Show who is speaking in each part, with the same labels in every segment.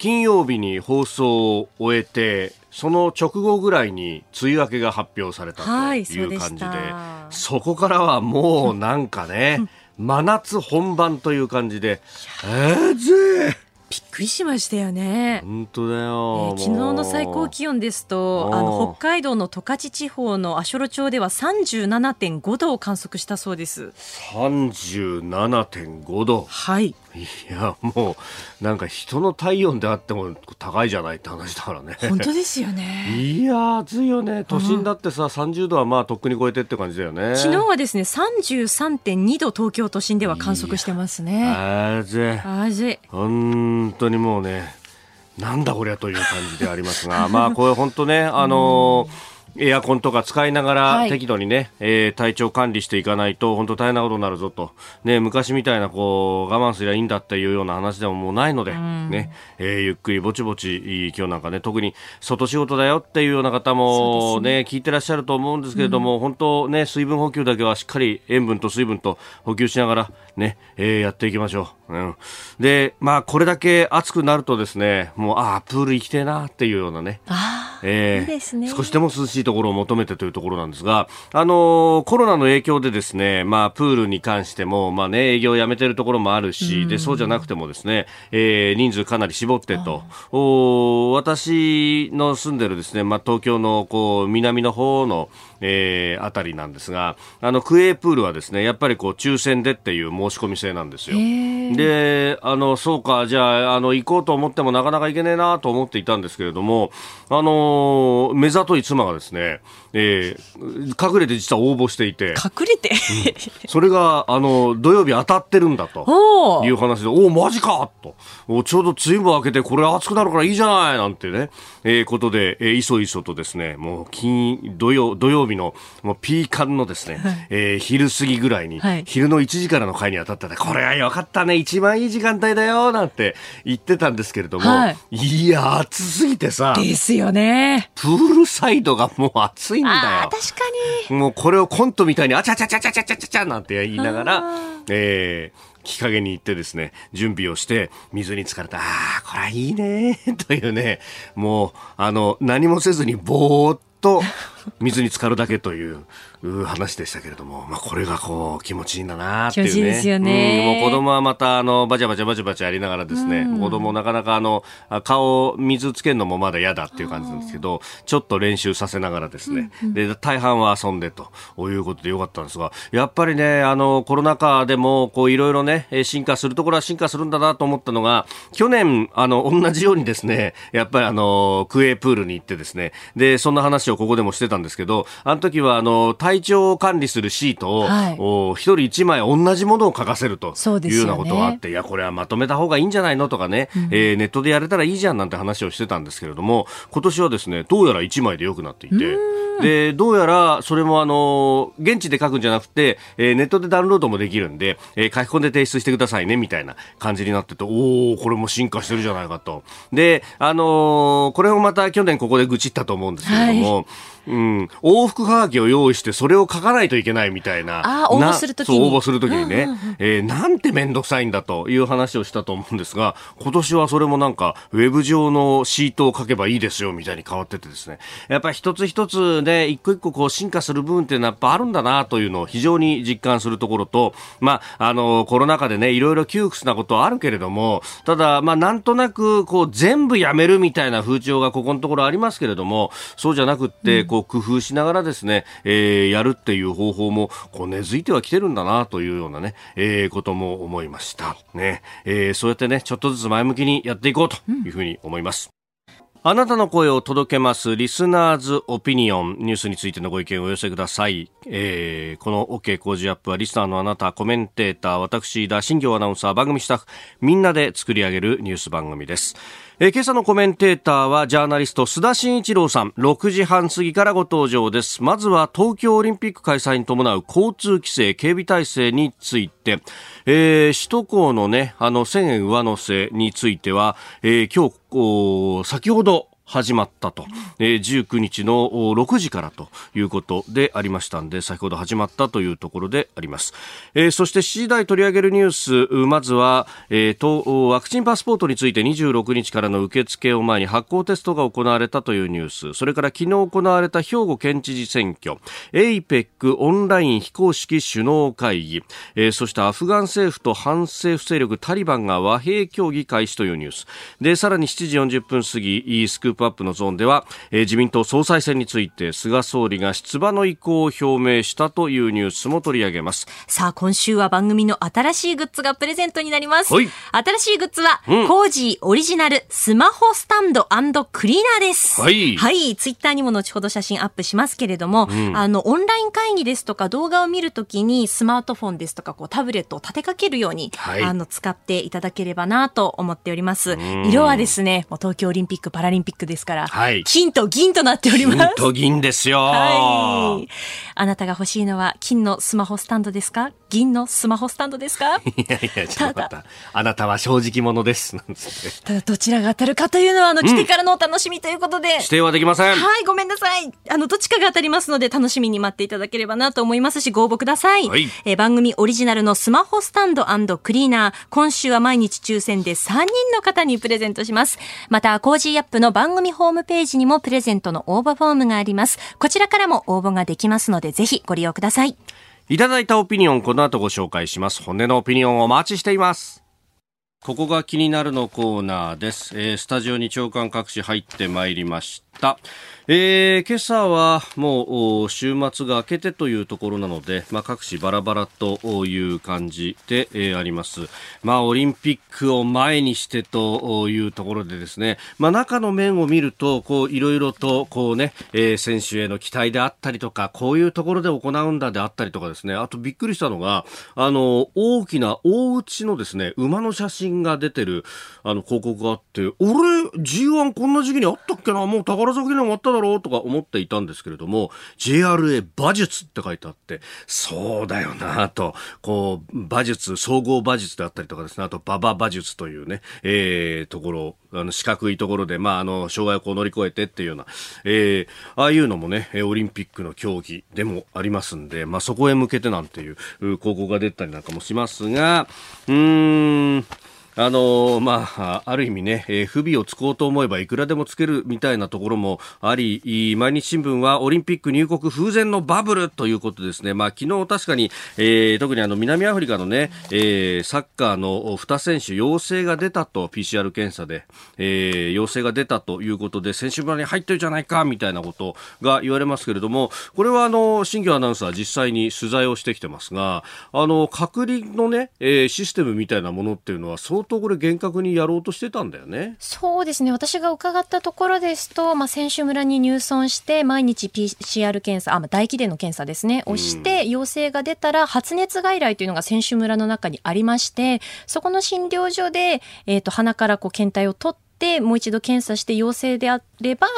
Speaker 1: 金曜日に放送を終えてその直後ぐらいに梅雨明けが発表されたという感じではい、そこからはもうなんかね真夏本番という感じでえーぜ
Speaker 2: びっくりしましたよね。
Speaker 1: 本当だよ、
Speaker 2: えー、昨日の最高気温ですと、あの北海道の十勝地方の足寄町では37.5度を観測したそうです。
Speaker 1: 37.5度。
Speaker 2: はい。
Speaker 1: いやもうなんか人の体温であっても高いじゃないって話だからね。
Speaker 2: 本当ですよね。
Speaker 1: いや暑いよね。都心だってさ、うん、30度はまあとっくに超えてって感じだよね。
Speaker 2: 昨日はですね33.2度東京都心では観測してますね。
Speaker 1: あぜ
Speaker 2: あぜ
Speaker 1: 本当にもうねなんだこりゃという感じでありますが。まあこれ本当ねあのーエアコンとか使いながら適度にね、はい、えー、体調管理していかないと本当大変なことになるぞと、ね、昔みたいなこう我慢すりゃいいんだっていうような話でももうないので、ね。えー、ゆっくりぼちぼち今日なんかね特に外仕事だよっていうような方もね、ね聞いてらっしゃると思うんですけれども、うん、本当ね水分補給だけはしっかり塩分と水分と補給しながらね、えー、やっていきましょう。うん、でまあこれだけ暑くなるとですねもうああプール行きてえなっていうようなね。
Speaker 2: えー、ね、
Speaker 1: 少しでも涼しいところを求めてというところなんですが、あのー、コロナの影響でですね、まあ、プールに関しても、まあね、営業をやめてるところもあるし、で、そうじゃなくてもですね、えー、人数かなり絞ってと、お私の住んでるですね、まあ、東京のこう、南の方の、えー、あたりなんですが、あの、クエープールはですね、やっぱりこう、抽選でっていう申し込み制なんですよ。で、あの、そうか、じゃあ、あの、行こうと思ってもなかなか行けねえなと思っていたんですけれども、あの、目ざとい妻がですね、えー、隠れて実は応募していて。
Speaker 2: 隠れて、うん、
Speaker 1: それが、あの、土曜日当たってるんだと。いう話で、おお、マジかと。おちょうど梅雨も明けて、これ暑くなるからいいじゃないなんてね、えー、ことで、えー、いそいそとですね、もう、金、土曜、土曜日の、もう、ピーカンのですね、はい、えー、昼過ぎぐらいに、はい、昼の1時からの会に当たったら、これはよかったね、一番いい時間帯だよ、なんて言ってたんですけれども、はい、いや、暑すぎてさ。
Speaker 2: ですよね。
Speaker 1: プールサイドがもう暑いんだよ。
Speaker 2: 確か
Speaker 1: に。もうこれをコントみたいに、あちゃちゃちゃちゃちゃちゃちゃなんて言いながら、えー、日陰に行ってですね、準備をして、水に浸かれた、ああ、これはいいね、というね、もう、あの、何もせずにぼーっと 水に浸かるだけというう話でしたけれども、まあ、これがこう気持ちいいんだなっていうね。気持ちいいですよね。うん、もう子供はまたあのバチャバチャバチャバチャやりながらですね、うん、子供なかなかあの顔水つけるのもまだ嫌だっていう感じなんですけど、ちょっと練習させながらですね、うんうん、で大半は遊んでということでよかったんですが、やっぱりねあのコロナ禍でもこういろいろね進化するところは進化するんだなと思ったのが、去年あの同じようにですね、やっぱりあのクエープールに行ってですね、でそんな話をここでもしてたんですけど、あの時はあの体調管理するシートを、はい、お一人一枚同じものを書かせるというようなことがあって、ね、いや、これはまとめた方がいいんじゃないのとかね、うん、えー、ネットでやれたらいいじゃんなんて話をしてたんですけれども、今年はですね、どうやら1枚で良くなっていて、で、どうやらそれもあの、現地で書くんじゃなくて、えー、ネットでダウンロードもできるんで、えー、書き込んで提出してくださいね、みたいな感じになってて、おおこれも進化してるじゃないかと。で、あのー、これもまた去年ここで愚痴ったと思うんですけれども、はいうん、往復はがきを用意してそれを書かないといけないみたいな。
Speaker 2: あ応募するとき
Speaker 1: に。応募するときにね、うんうんうん、えー、なんてめんどくさいんだという話をしたと思うんですが、今年はそれもなんか、ウェブ上のシートを書けばいいですよみたいに変わっててですね、やっぱり一つ一つね、一個一個こう進化する部分っていうのはやっぱあるんだなというのを非常に実感するところと、まあ、あの、コロナ禍でね、いろいろ窮屈なことはあるけれども、ただ、まあ、なんとなく、こう、全部やめるみたいな風潮がここのところありますけれども、そうじゃなくって、こう、工夫しながらですね、えー、やるっていう方法もこう根付いてはきてるんだなというようなね、えー、ことも思いましたね、えー、そうやってねちょっとずつ前向きにやっていこうというふうに思います、あなたの声を届けますリスナーズオピニオンニュースについてのご意見をお寄せください。えー、この OK 工事アップはリスナーのあなた、コメンテーター、私、田新行アナウンサー、番組スタッフ、みんなで作り上げるニュース番組です。えー、今朝のコメンテーターはジャーナリスト須田慎一郎さん。6時半過ぎからご登場です。まずは東京オリンピック開催に伴う交通規制警備体制について、えー、首都高のねあの1000円上乗せについては、えー、今日先ほど始まったと、えー、19日の6時からということでありましたんで先ほど始まったというところであります、えー、そして7時台取り上げるニュースまずは、えー、とワクチンパスポートについて26日からの受付を前に発行テストが行われたというニュース。それから昨日行われた兵庫県知事選挙。APEC オンライン非公式首脳会議、えー、そしてアフガン政府と反政府勢力タリバンが和平協議開始というニュース。でさらに7時40分過ぎスクープップアップのゾーンでは、えー、自民党総裁選について菅総理が出馬の意向を表明したというニュースも取り上げます。
Speaker 2: さあ今週は番組の新しいグッズがプレゼントになります。新しいグッズは、うん、コージーオリジナルスマホスタンドクリーナーです。はい、はい、ツイッターにも後ほど写真アップしますけれども、うん、あのオンライン会議ですとか動画を見るときにスマートフォンですとかこうタブレットを立てかけるように、はい、あの使っていただければなと思っております。色はですねもう東京オリンピックパラリンピックですから、はい、金と銀となっております。
Speaker 1: 金と銀ですよ。はい。
Speaker 2: あなたが欲しいのは金のスマホスタンドですか？銀のスマホスタンドですか？
Speaker 1: いやいや、ちょっと待った。あなたは正直者です。
Speaker 2: ただ、どちらが当たるかというのは、あの、来てからのお楽しみということで、うん、
Speaker 1: 指定はできません。
Speaker 2: はい、ごめんなさい。あの、どっちかが当たりますので、楽しみに待っていただければなと思いますし、ご応募ください。はい、えー、番組オリジナルのスマホスタンドクリーナー、今週は毎日抽選で3人の方にプレゼントします。また、 Cozy up の番組ホームページにもプレゼントの応募フォームがあります。こちらからも応募ができますので、ぜひご利用ください。
Speaker 1: いただいたオピニオン、この後ご紹介します。本音のオピニオンをお待ちしています。ここが気になるのコーナーです。えー、スタジオに朝刊各紙入ってまいりました。えー、今朝はもう週末が明けてというところなので、まあ、各紙バラバラという感じで、えー、あります。まあ、オリンピックを前にしてというところでですね、まあ、中の面を見ると、いろいろと、こうね、えー、選手への期待であったりとか、こういうところで行うんだであったりとかですね、あとびっくりしたのが、あの、大きな大内のですね、馬の写真が出てる、あの、広告があって、俺、G1 こんな時期にあったっけな？もう宝崎に終わっただろうとか思っていたんですけれども JRA 馬術って書いてあってそうだよなと。こう馬術総合馬術であったりとかですねあと馬場馬術というね、えー、ところあの四角いところで、まあ、あの障害をこう乗り越えてっていうような、えー、ああいうのもねオリンピックの競技でもありますんで、まあ、そこへ向けてなんていう広告が出たりなんかもしますがうーん。あのまあ、ある意味ね、えー、不備をつこうと思えばいくらでもつけるみたいなところもあり、毎日新聞はオリンピック入国風前のバブルということですね。まあ、昨日確かに、えー、特にあの南アフリカのね、えー、サッカーの2選手陽性が出たと PCR 検査で、えー、陽性が出たということで選手村に入ってるじゃないかみたいなことが言われますけれども、これはあの新庄アナウンサー実際に取材をしてきてますが、あの隔離のね、えー、システムみたいなものっていうのは相当これ厳格にやろうとしてたんだよね。
Speaker 2: そうですね。私が伺ったところですと、まあ、選手村に入村して、毎日 PCR 検査、あ、まあ、大気伝の検査ですね、をして、陽性が出たら、発熱外来というのが選手村の中にありまして、そこの診療所で、えっ、ー、と、鼻からこう検体を取って、もう一度検査して陽性であれば、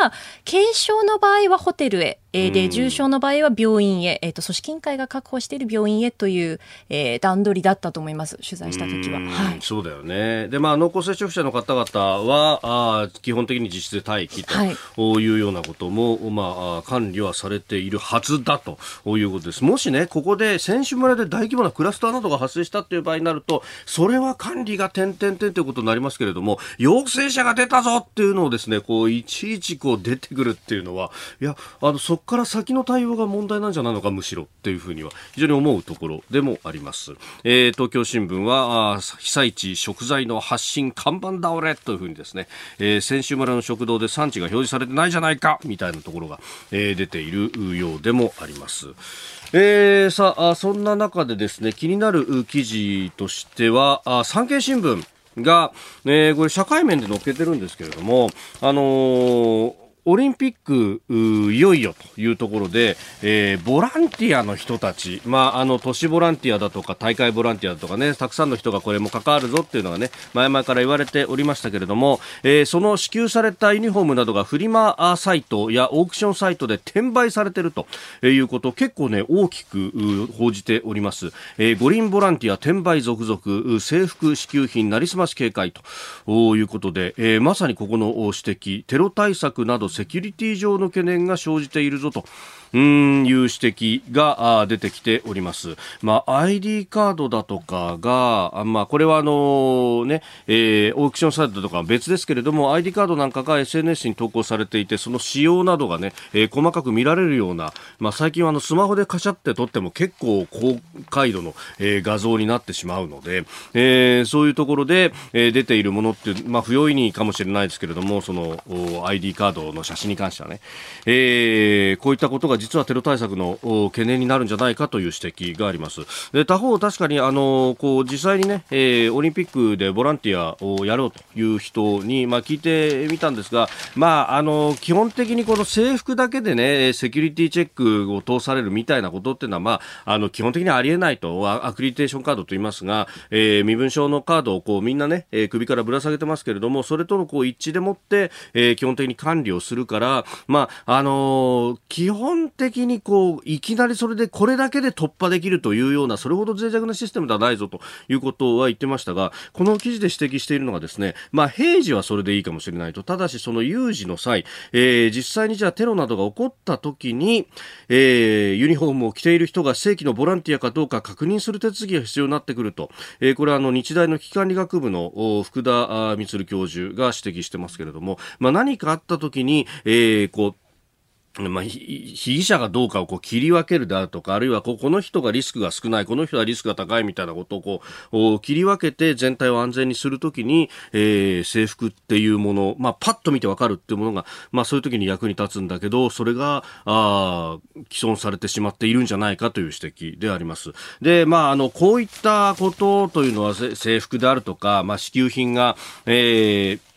Speaker 2: 軽症の場合はホテルへ、えー、で、重症の場合は病院へ、えっ、ー、と、組織委員会が確保している病院へという、えー、段取りだったと思います。取材した時は。はい。
Speaker 1: そうだよね。で、まあ、濃厚接触者の方々は、あ基本的に実質待機というようなことも、はい、まあ、管理はされているはずだということです。もしね、ここで選手村で大規模なクラスターなどが発生したという場合になると、それは管理が点々点ということになりますけれども、陽性者が出たぞっていうのをですね、こう、いちいちこう出てくるっていうのは、いや、あの、そこから先の対応が問題なんじゃないのか、むしろっていうふうには非常に思うところでもあります。えー、東京新聞は、被災地食材の発信看板倒れというふうにですね、えー、選手村の食堂で産地が表示されてないじゃないか、みたいなところが、えー、出ているようでもあります。えー、さあ、そんな中でですね、気になる記事としては、あ産経新聞が、えー、これ社会面で載っけてるんですけれども、あのーオリンピックいよいよというところで、えー、ボランティアの人たち、まあ、あの都市ボランティアだとか大会ボランティアだとかねたくさんの人がこれも関わるぞっていうのがね前々から言われておりましたけれども、えー、その支給されたユニフォームなどがフリマサイトやオークションサイトで転売されてるということ結構ね大きく報じております、えー、五輪ボランティア転売続々制服支給品なりすまし警戒ということで、えー、まさにここの指摘。テロ対策などセキュリティ上の懸念が生じているぞと。うんいう指摘が出てきております。まあ、ID カードだとかが、まあ、これはあのね、えー、オークションサイトとかは別ですけれども、ID カードなんかが SNS に投稿されていて、その仕様などがね、えー、細かく見られるような、まあ、最近はあのスマホでカシャって撮っても結構高解度の、えー、画像になってしまうので、えー、そういうところで、えー、出ているものって、まあ、不用意にかもしれないですけれども、その ID カードの写真に関してはね、えー、こういったことが実はテロ対策の懸念になるんじゃないかという指摘があります。で他方、確かにあのこう実際にね、えー、オリンピックでボランティアをやろうという人に、まあ、聞いてみたんですが、まあ、あの基本的にこの制服だけでねセキュリティチェックを通されるみたいなことっていうのは、まあ、あの基本的にありえないとアクリテーションカードと言いますが、えー、身分証のカードをこうみんなね、えー、首からぶら下げてますけれどもそれとのこう一致でもって、えー、基本的に管理をするから、まああの基本的にこう、いきなりそれでこれだけで突破できるというような、それほど脆弱なシステムではないぞということは言ってましたが、この記事で指摘しているのがですね、まあ、平時はそれでいいかもしれないと。ただし、その有事の際、えー、実際にじゃあテロなどが起こった時に、えー、ユニフォームを着ている人が正規のボランティアかどうか確認する手続きが必要になってくると。えー、これはあの、日大の危機管理学部の福田光教授が指摘してますけれども、まあ、何かあった時に、えー、こう、まあ、被疑者がどうかをこう切り分けるであるとか、あるいはここの人がリスクが少ない、この人はリスクが高いみたいなことをこう切り分けて全体を安全にするときに、えー、制服っていうもの、まあ、パッと見てわかるっていうものが、まあ、そういう時に役に立つんだけど、それが、あ既存されてしまっているんじゃないかという指摘であります。で、まあ、あの、こういったことというのは制服であるとか、まあ、支給品が、えー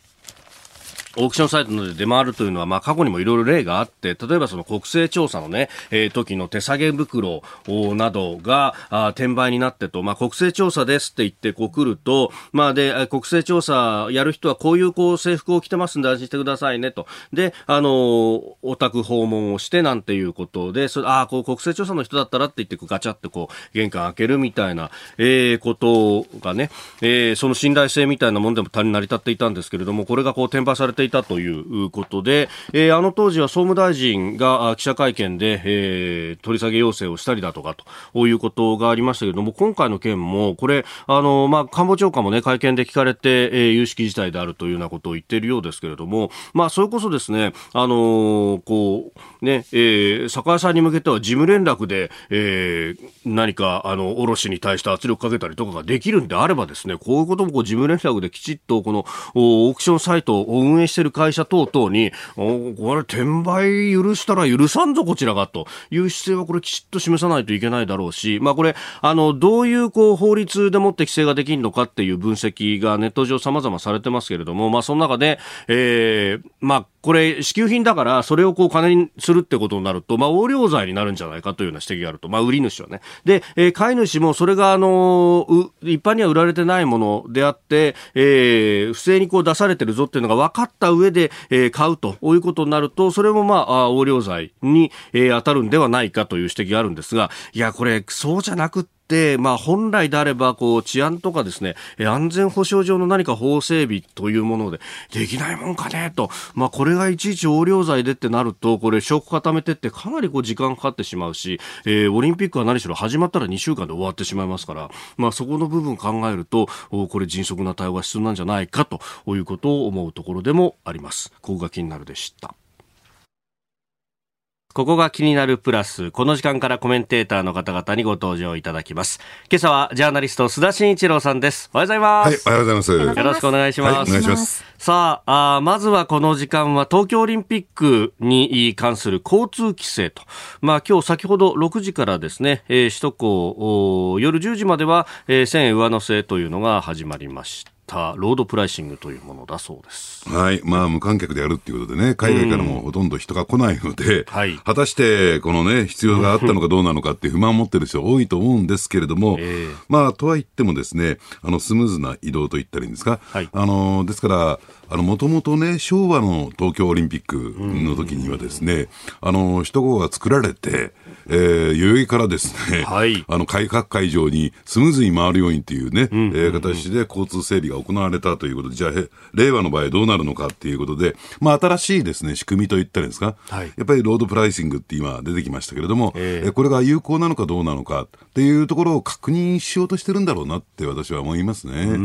Speaker 1: オークションサイトで出回るというのは、まあ、過去にもいろいろ例があって、例えばその国勢調査のね、えー、時の手提げ袋などが、あ転売になってと、まあ、国勢調査ですって言ってこう来ると、まあ、で、国勢調査やる人はこういうこう制服を着てますんで安心してくださいねと。で、あのー、お宅訪問をしてなんていうことで、それ、ああ、こう国勢調査の人だったらって言ってガチャってこう、玄関開けるみたいな、えー、ことがね、えー、その信頼性みたいなものでも単に成り立っていたんですけれども、これがこう転売されていたということで、えー、あの当時は総務大臣が記者会見で、えー、取り下げ要請をしたりだとかということがありましたけれども、今回の件も、これ、あの、まあ、官房長官もね、会見で聞かれて、えー、有識事態であるというようなことを言っているようですけれども、まあ、それこそですね、あの、こう、ね、えー、酒屋さんに向けては事務連絡で、えー、何か、あの、卸に対して圧力かけたりとかができるんであればですね、こういうこともこう事務連絡できちっと、この、オークションサイトを運営してる会社等々に、これ転売許したら許さんぞこちらがという姿勢はこれきちっと示さないといけないだろうし、まあこれ、あの、どういうこう法律でもって規制ができるのかっていう分析がネット上様々されてますけれども、まあその中で、えー、まあこれ、支給品だから、それをこう金にするってことになると、まあ、横領罪になるんじゃないかというような指摘があると。まあ、売り主はね。で、えー、買い主もそれが、あの一般には売られてないものであって、えー、不正にこう出されてるぞっていうのが分かった上で、えー、買うということになると、それもまあ、横領罪に、えー、当たるんではないかという指摘があるんですが、いや、これ、そうじゃなくて、、まあ、本来であればこう治安とかですね安全保障上の何か法整備というものでできないもんかねと、まあ、これがいちいち横領罪でってなるとこれ証拠固めてってかなりこう時間かかってしまうし、えー、オリンピックは何しろ始まったら2週間で終わってしまいますから、まあ、そこの部分考えるとこれ迅速な対応が必要なんじゃないかということを思うところでもあります。ここが気になるでした。ここが気になるプラス。この時間からコメンテーターの方々にご登場いただきます。今朝はジャーナリスト須田慎一郎さんです。おはようございます。
Speaker 3: はい、おはようございます。
Speaker 2: よろしくお願いします。はい、
Speaker 3: お願いします。
Speaker 2: さああ、まずはこの時間は東京オリンピックに関する交通規制と。まあ今日先ほど6時からですね、えー、首都高夜10時までは、えー、1000円上乗せというのが始まりました。
Speaker 1: ったロードプライシングというものだそうです。
Speaker 3: はい。まあ、無観客でやるっていうことでね、海外からもほとんど人が来ないので、
Speaker 1: はい。
Speaker 3: 果たして、このね、必要があったのかどうなのかっていう不満を持ってる人多いと思うんですけれども、
Speaker 1: ええ。
Speaker 3: まあ、とは言ってもですね、あの、スムーズな移動と言ったらいいんですか、
Speaker 1: はい。
Speaker 3: あの、ですから、あの、もともとね、昭和の東京オリンピックの時にはですね、あの、首都高が作られて、えー、代々木からですね、
Speaker 1: はい。
Speaker 3: あの、改革会場にスムーズに回るようにっていうね、えー形で交通整備が行われたということで、じゃあ、へ令和の場合どうなるのかっていうことで、まあ、新しいですね、仕組みといったらですか、
Speaker 1: はい。
Speaker 3: やっぱりロードプライシングって今出てきましたけれども、
Speaker 1: ええ。
Speaker 3: えーこれが有効なのかどうなのかっていうところを確認しようとしてるんだろうなって私は思いますね。え
Speaker 1: う
Speaker 3: ー
Speaker 1: ー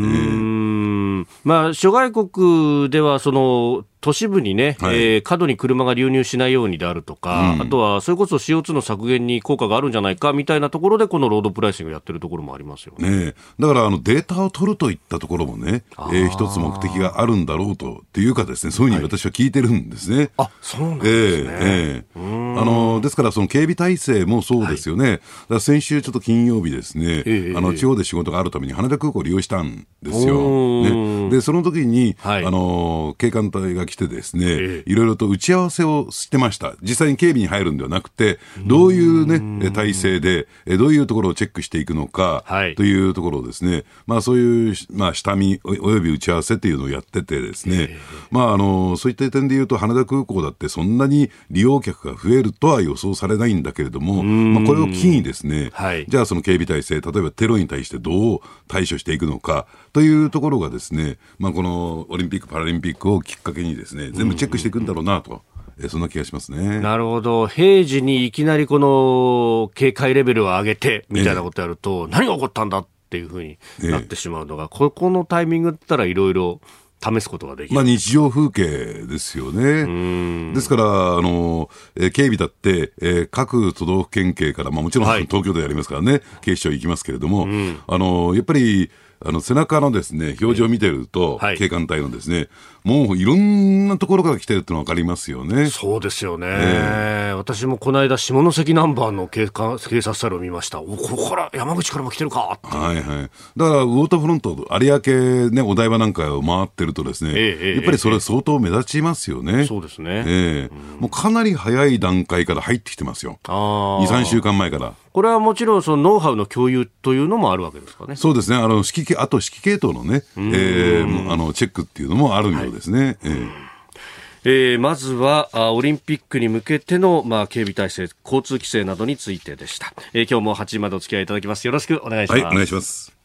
Speaker 1: ん。まあ、諸外国ではその都市部にね、
Speaker 3: はい。
Speaker 1: えー過度に車が流入しないようにであるとか、
Speaker 3: うん。
Speaker 1: あとはそれこそ CO2 の削減に効果があるんじゃないかみたいなところで、このロードプライシングやってるところもありますよね。
Speaker 3: ねえ、だからあのデータを取るといったところもね、えー一つ目的があるんだろうと、っていうかですね、そういうふうに私は聞いてるんですね。
Speaker 1: あそうなん
Speaker 3: え
Speaker 1: ですね。
Speaker 3: えええあのですから、その警備体制もそうですよね、だから先週、ちょっと金曜日ですね、
Speaker 1: ええ
Speaker 3: あの地方で仕事があるために羽田空港を利用したんですよ。ね、で、その時に、
Speaker 1: はい。
Speaker 3: あの警官隊が来てですね、
Speaker 1: ええ。
Speaker 3: いろいろと打ち合わせをしてました。実際に警備に入るんではなくて、どういうね、え体制で、えどういうところをチェックしていくのか、
Speaker 1: はい。
Speaker 3: というところをですね、まあそういう、まあ下見おおよび打ち合わせっていうのをやっててですね、まああの、そういった点で言うと羽田空港だってそんなに利用客が増えるとは予想されないんだけれども、まあこれを機にですね、
Speaker 1: はい。
Speaker 3: じゃあその警備体制、例えばテロに対してどう対処していくのかというところがですね、まあこのオリンピック・パラリンピックをきっかけにですね、全部チェックしていくんだろうなと、えそんな気がしますね。
Speaker 1: なるほど。平時にいきなりこの警戒レベルを上げて、みたいなことやると、何が起こったんだっていうふうになってしまうのが、ここのタイミングだったらいろいろ試すことができる。
Speaker 3: まあ日常風景ですよね。ですから、あの、えー警備だって、えー各都道府県警から、まあもちろん
Speaker 1: はい。
Speaker 3: 東京でやりますからね、警視庁行きますけれども、あの、やっぱり、あの、背中のですね、表示を見てると、
Speaker 1: はい
Speaker 3: 警官隊のですね、もういろんなところから来てるってのはわかりますよね。
Speaker 1: そうですよね、私もこの間、下関ナンバーの警官警察車両を見ました。おここから、山口からも来てるかって
Speaker 3: はいはい。だから、ウォーターフロント、有明ね、お台場なんかを回ってるとですね、
Speaker 1: ええええ
Speaker 3: やっぱりそれ相当目立ちますよね。
Speaker 1: そうですね。
Speaker 3: ええもうかなり早い段階から入ってきてますよ。
Speaker 1: あ
Speaker 3: 2、3週間前から。
Speaker 1: これはもちろん、そのノウハウの共有というのもあるわけですかね。
Speaker 3: そうですね。あの、指揮系、あと指揮系統のね、えーあの、チェックっていうのもあるようですね。ええ
Speaker 1: えーまずはあオリンピックに向けての、まあ、警備体制、交通規制などについてでした。えー今日も8時までお付き合いいただきます。よろしくお願いします。
Speaker 3: はい、お願いします。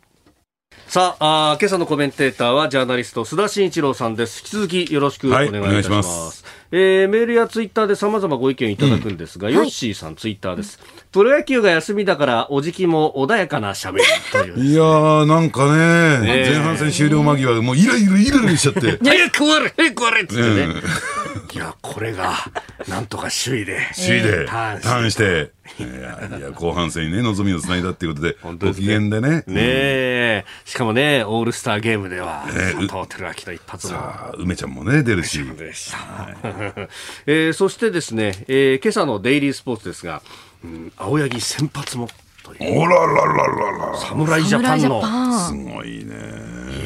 Speaker 1: さああー今朝のコメンテーターはジャーナリスト須田慎一郎さんです。引き続きよろしくお願いいたします,、
Speaker 3: はいお願いします。
Speaker 1: えーメールやツイッターで様々ご意見いただくんですが、ヨッシーさんツイッターです、プロ野球が休みだからおじきも穏やかなしゃべりという。
Speaker 3: いやー、なんかね、
Speaker 1: ええ。
Speaker 3: 前半戦終了間際、もうイライライライラしちゃって。
Speaker 1: 早く終われ早く終われっつってね、
Speaker 3: うん
Speaker 1: いやこれがなんとか首位で
Speaker 3: 首位で
Speaker 1: タ
Speaker 3: タ
Speaker 1: ーンし
Speaker 3: て、いやいや後半戦にね、望みをつないだっていうことで、ご機
Speaker 1: 本当ですね
Speaker 3: 嫌でね。
Speaker 1: ねえ、しかもね、オールスターゲームでは、
Speaker 3: え
Speaker 1: 佐藤輝明の一発も。
Speaker 3: さあ、梅ちゃんもね、出るし。
Speaker 1: でした。えーそしてですね、えー今朝のデイリースポーツですが、うん青柳先発もという、
Speaker 3: おららららら
Speaker 1: 侍ジャパンの。
Speaker 3: ら。す
Speaker 2: ン。
Speaker 3: ごいね。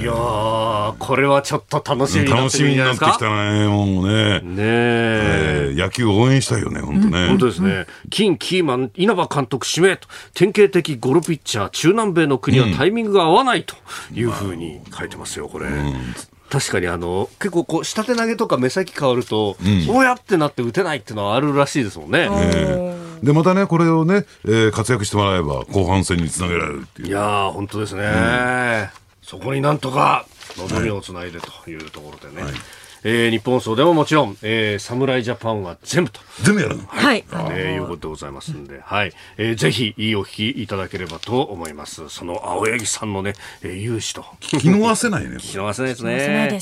Speaker 1: いやー、これはちょっと楽しみになって
Speaker 3: きたね、もうね。
Speaker 1: ねえ。
Speaker 3: えー野球応援したいよね、本当ね。
Speaker 1: 本当ですね、金キーマン、稲葉監督指名と、典型的ゴロピッチャー、中南米の国はタイミングが合わないというふうに書いてますよ、これ。確かにあの結構こう下手投げとか目先変わると、おやってなって打てないっていうのはあるらしいですもんね。
Speaker 3: ええで、またね、これをね、えー活躍してもらえば、後半戦につなげられるっていう。
Speaker 1: いやー、本当ですね、そこになんとか望みをつないでというところでね、えー日本層でももちろん、えー侍ジャパンは全部と。
Speaker 3: 全部やるの？
Speaker 2: はい。
Speaker 1: えーいうことでございますんで、はい、えーぜひいいお聞きいただければと思います。その青柳さんのね、えー勇姿と
Speaker 3: 聞き逃せないね。
Speaker 1: 聞き逃せないです
Speaker 2: 忘れないで
Speaker 1: ね。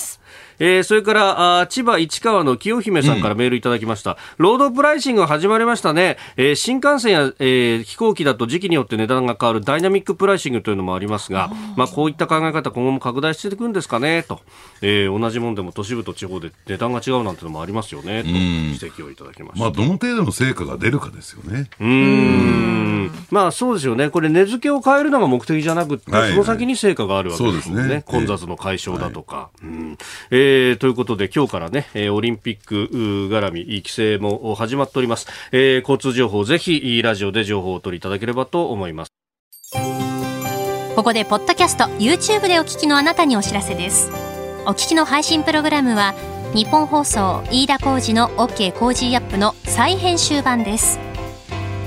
Speaker 2: す。
Speaker 1: えー、それからあ千葉市川の清姫さんからメールいただきました、うん、労働プライシングが始まりましたね、えー、新幹線や、えー、飛行機だと時期によって値段が変わるダイナミックプライシングというのもありますがまあ、こういった考え方今後も拡大していくんですかねと、えー、同じもんでも都市部と地方で値段が違うなんてのもありますよねと指摘をいただきました、
Speaker 3: まあ、どの程度の成果が出るかですよね。
Speaker 1: うん。まあそうですよね。これ値付けを変えるのが目的じゃなくて、はいはい、その先に成果があるわけですね。ね。混雑の解消だとか、はい、うん。えー、ということで今日からね、オリンピック絡み、規制も始まっております。えー、交通情報、ぜひ、ラジオで情報を取りいただければと思います。
Speaker 2: ここで、ポッドキャスト、YouTube でお聞きのあなたにお知らせです。お聞きの配信プログラムは、ニッポン放送、飯田浩二の OK コージーアップの再編集版です。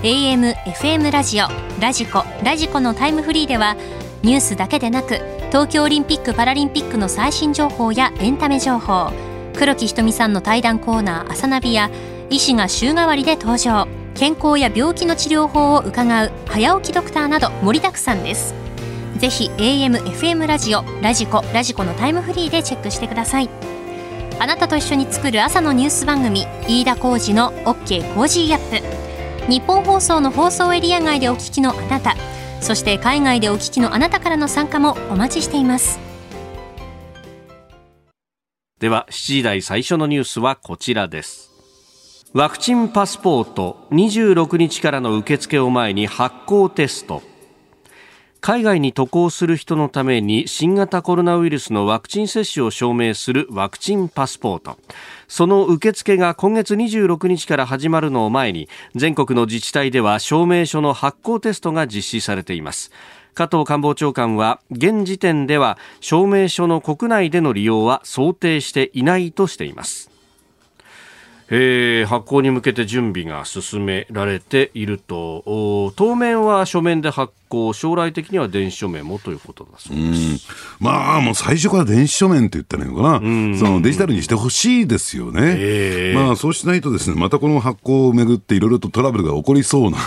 Speaker 2: AM、FM ラジオ、ラジコ、ラジコのタイムフリーでは、ニュースだけでなく、東京オリンピック・パラリンピックの最新情報やエンタメ情報黒木ひとみさんの対談コーナー「朝ナビ」や医師が週替わりで登場。健康や病気の治療法を伺う早起きドクターなど盛りだくさんです。ぜひ AM、FM ラジオ、ラジコ、ラジコのタイムフリーでチェックしてください。あなたと一緒に作る朝のニュース番組飯田浩二の OK コージーアップ。ニッポン放送の放送エリア外でお聞きのあなたそして海外でお聞きのあなたからの参加もお待ちしています。
Speaker 1: では7時台最初のニュースはこちらです。ワクチンパスポート26日からの受付を前に発行テスト。海外に渡航する人のために新型コロナウイルスのワクチン接種を証明するワクチンパスポート。その受付が今月26日から始まるのを前に全国の自治体では証明書の発行テストが実施されています。加藤官房長官は現時点では証明書の国内での利用は想定していないとしています。えー、発行に向けて準備が進められていると。当面は書面で発行将来的には電子書面もということだそうです。
Speaker 3: まあもう最初から電子書面って言ったらいいのかな、そのデジタルにしてほしいですよね、えー、まあそうしないとですねまたこの発行をめぐっていろいろとトラブルが起こりそうな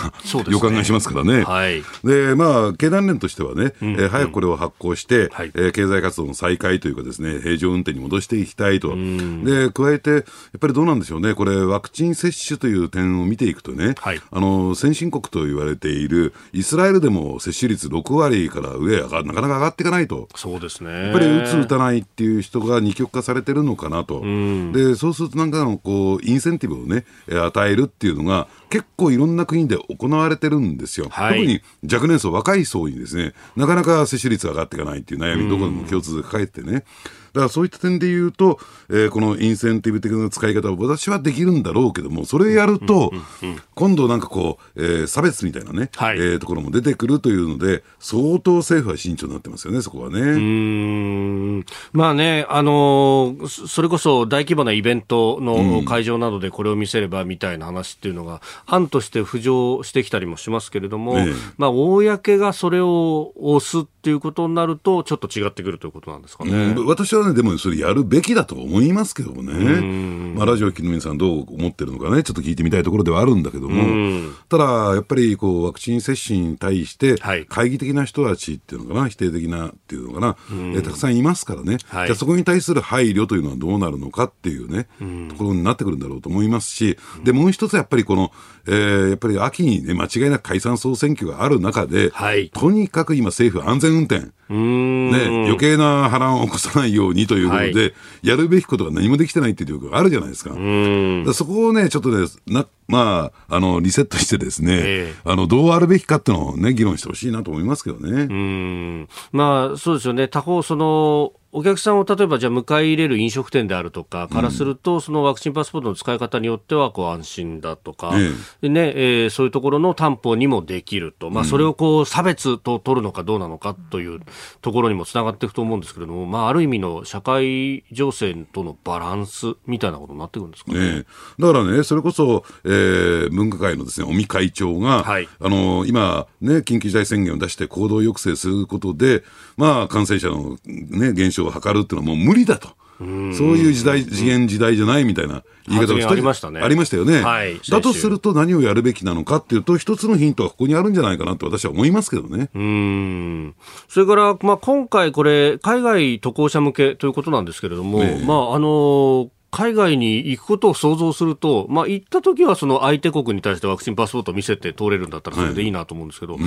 Speaker 3: 予感がしますからね、はい、でまあ経団連としてはね、うん。うん、えー、早くこれを発行して、はい、えー、経済活動の再開というかですね平常運転に戻していきたいと、で加えてやっぱりどうなんでしょうね。これ、ワクチン接種という点を見ていくとね、はい、あの先進国と言われているイスラエルでも接種率6割から上がなかなか上がっていかないと、
Speaker 1: そうですね。
Speaker 3: やっぱり打つ、打たないっていう人が二極化されてるのかなと、でそうすると、なんかのこうインセンティブをね、与えるっていうのが、結構いろんな国で行われてるんですよ、はい、特に若年層、若い層にですね、なかなか接種率が上がっていかないっていう悩み、どこでも共通で抱えてね。だからそういった点で言うと、えー、このインセンティブ的な使い方を私はできるんだろうけども、それやると、今度なんかこう、えー、差別みたいなね、はい、えー、ところも出てくるというので、相当政府は慎重になってますよね、そこはね。うん。
Speaker 1: まあね、あのー、それこそ大規模なイベントの会場などでこれを見せればみたいな話っていうのが、案として浮上してきたりもしますけれども、まあ、公がそれを押すっていうことになると、ちょっと違ってくるということなんですかね。
Speaker 3: 私はね、でもそれやるべきだと思いますけどもね。まあ、ラジオ聞きの皆さんどう思ってるのかね、ちょっと聞いてみたいところではあるんだけども、ただ、やっぱりこう、ワクチン接種に対して、懐疑的な人たちっていうのかな、否定的なっていうのかな、えたくさんいますからね、はい、じゃそこに対する配慮というのはどうなるのかっていうね、ところになってくるんだろうと思いますし、で、もう一つやっぱりこの、えー、やっぱり秋にね、間違いなく解散総選挙がある中で、はい、とにかく今政府安全運転、ね、余計な波乱を起こさないようにということで、はい、やるべきことが何もできてないっていうことがあるじゃないですか。そこをね、ちょっとね、なまあ、あの、リセットしてですね、えー、あの、どうあるべきかっていうのをね、議論してほしいなと思いますけどね。う
Speaker 1: ん。まあ、そうですよね。他方、その、お客さんを例えばじゃあ迎え入れる飲食店であるとかからすると、うん、そのワクチンパスポートの使い方によってはこう安心だとか、ええ。ねえー、そういうところの担保にもできると、まあ、それをこう差別と取るのかどうなのかというところにもつながっていくと思うんですけれども、まあ、ある意味の社会情勢とのバランスみたいなことになってくるんですかね。
Speaker 3: ねだからね、それこそ、えー、分科会のですね尾身会長が、はい、あの今、ね、緊急事態宣言を出して行動抑制することで、まあ、感染者の、ね、減少を図るっていうのはもう無理だと。そういう時代、次元時代じゃないみたいな言い方を
Speaker 1: 発言ありましたね。
Speaker 3: ありましたよね。
Speaker 1: はい
Speaker 3: だとすると何をやるべきなのかっていうと、一つのヒントはここにあるんじゃないかなと私は思いますけどね。
Speaker 1: うん。それから、まあ、今回、これ、海外渡航者向けということなんですけれども、
Speaker 3: ええ。
Speaker 1: まああの海外に行くことを想像すると、まあ、行った時はその相手国に対してワクチンパスポートを見せて通れるんだったらそれでいいなと思うんですけど、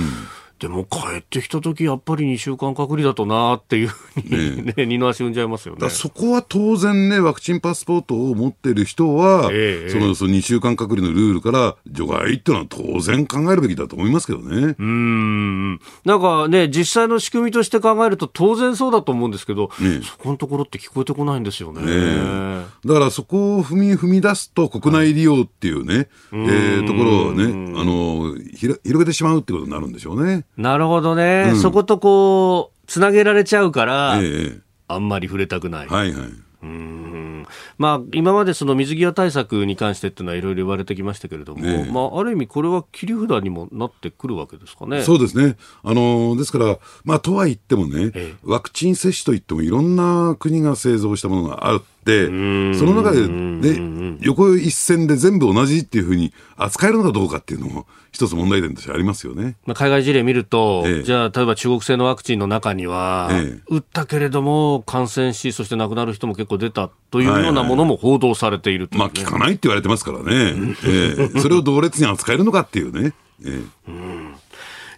Speaker 1: でも帰ってきた時やっぱり2週間隔離だとなっていうふうに、ね二の足踏んじゃいますよね。
Speaker 3: そこは当然ね、ワクチンパスポートを持ってる人は、
Speaker 1: ええ
Speaker 3: そのその2週間隔離のルールから除外っていうのは当然考えるべきだと思いますけどね。
Speaker 1: うーんなんかね、実際の仕組みとして考えると当然そうだと思うんですけど、
Speaker 3: ね
Speaker 1: そこのところって聞こえてこないんですよね。
Speaker 3: えだからそこを踏み踏み出すと国内利用っていうね、えーところをね、あのひら広げてしまうってことになるんでしょうね。
Speaker 1: なるほどね、
Speaker 3: うん
Speaker 1: そことこう、つなげられちゃうから、
Speaker 3: ええ
Speaker 1: あんまり触れたくない。
Speaker 3: はいはい。
Speaker 1: うんまあ、今までその水際対策に関してっていうのはいろいろ言われてきましたけれども、
Speaker 3: ええ
Speaker 1: まあ、ある意味これは切り札にもなってくるわけですかね。
Speaker 3: そうですね。あのですから、まあ、とは言ってもね、
Speaker 1: ええ
Speaker 3: ワクチン接種といってもいろんな国が製造したものがあって、その中で、ね、横一線で全部同じっていうふうに扱えるのかどうかっていうのも一つ問題点としてありますよね。
Speaker 1: まあ、海外事例見ると、
Speaker 3: ええ。
Speaker 1: じゃあ、例えば中国製のワクチンの中には、
Speaker 3: ええ。
Speaker 1: 打ったけれども感染し、そして亡くなる人も結構出たというようなものも報道されているとい
Speaker 3: まあ、聞かないって言われてますからね。ええ。それを同列に扱えるのかっていうね。ええ。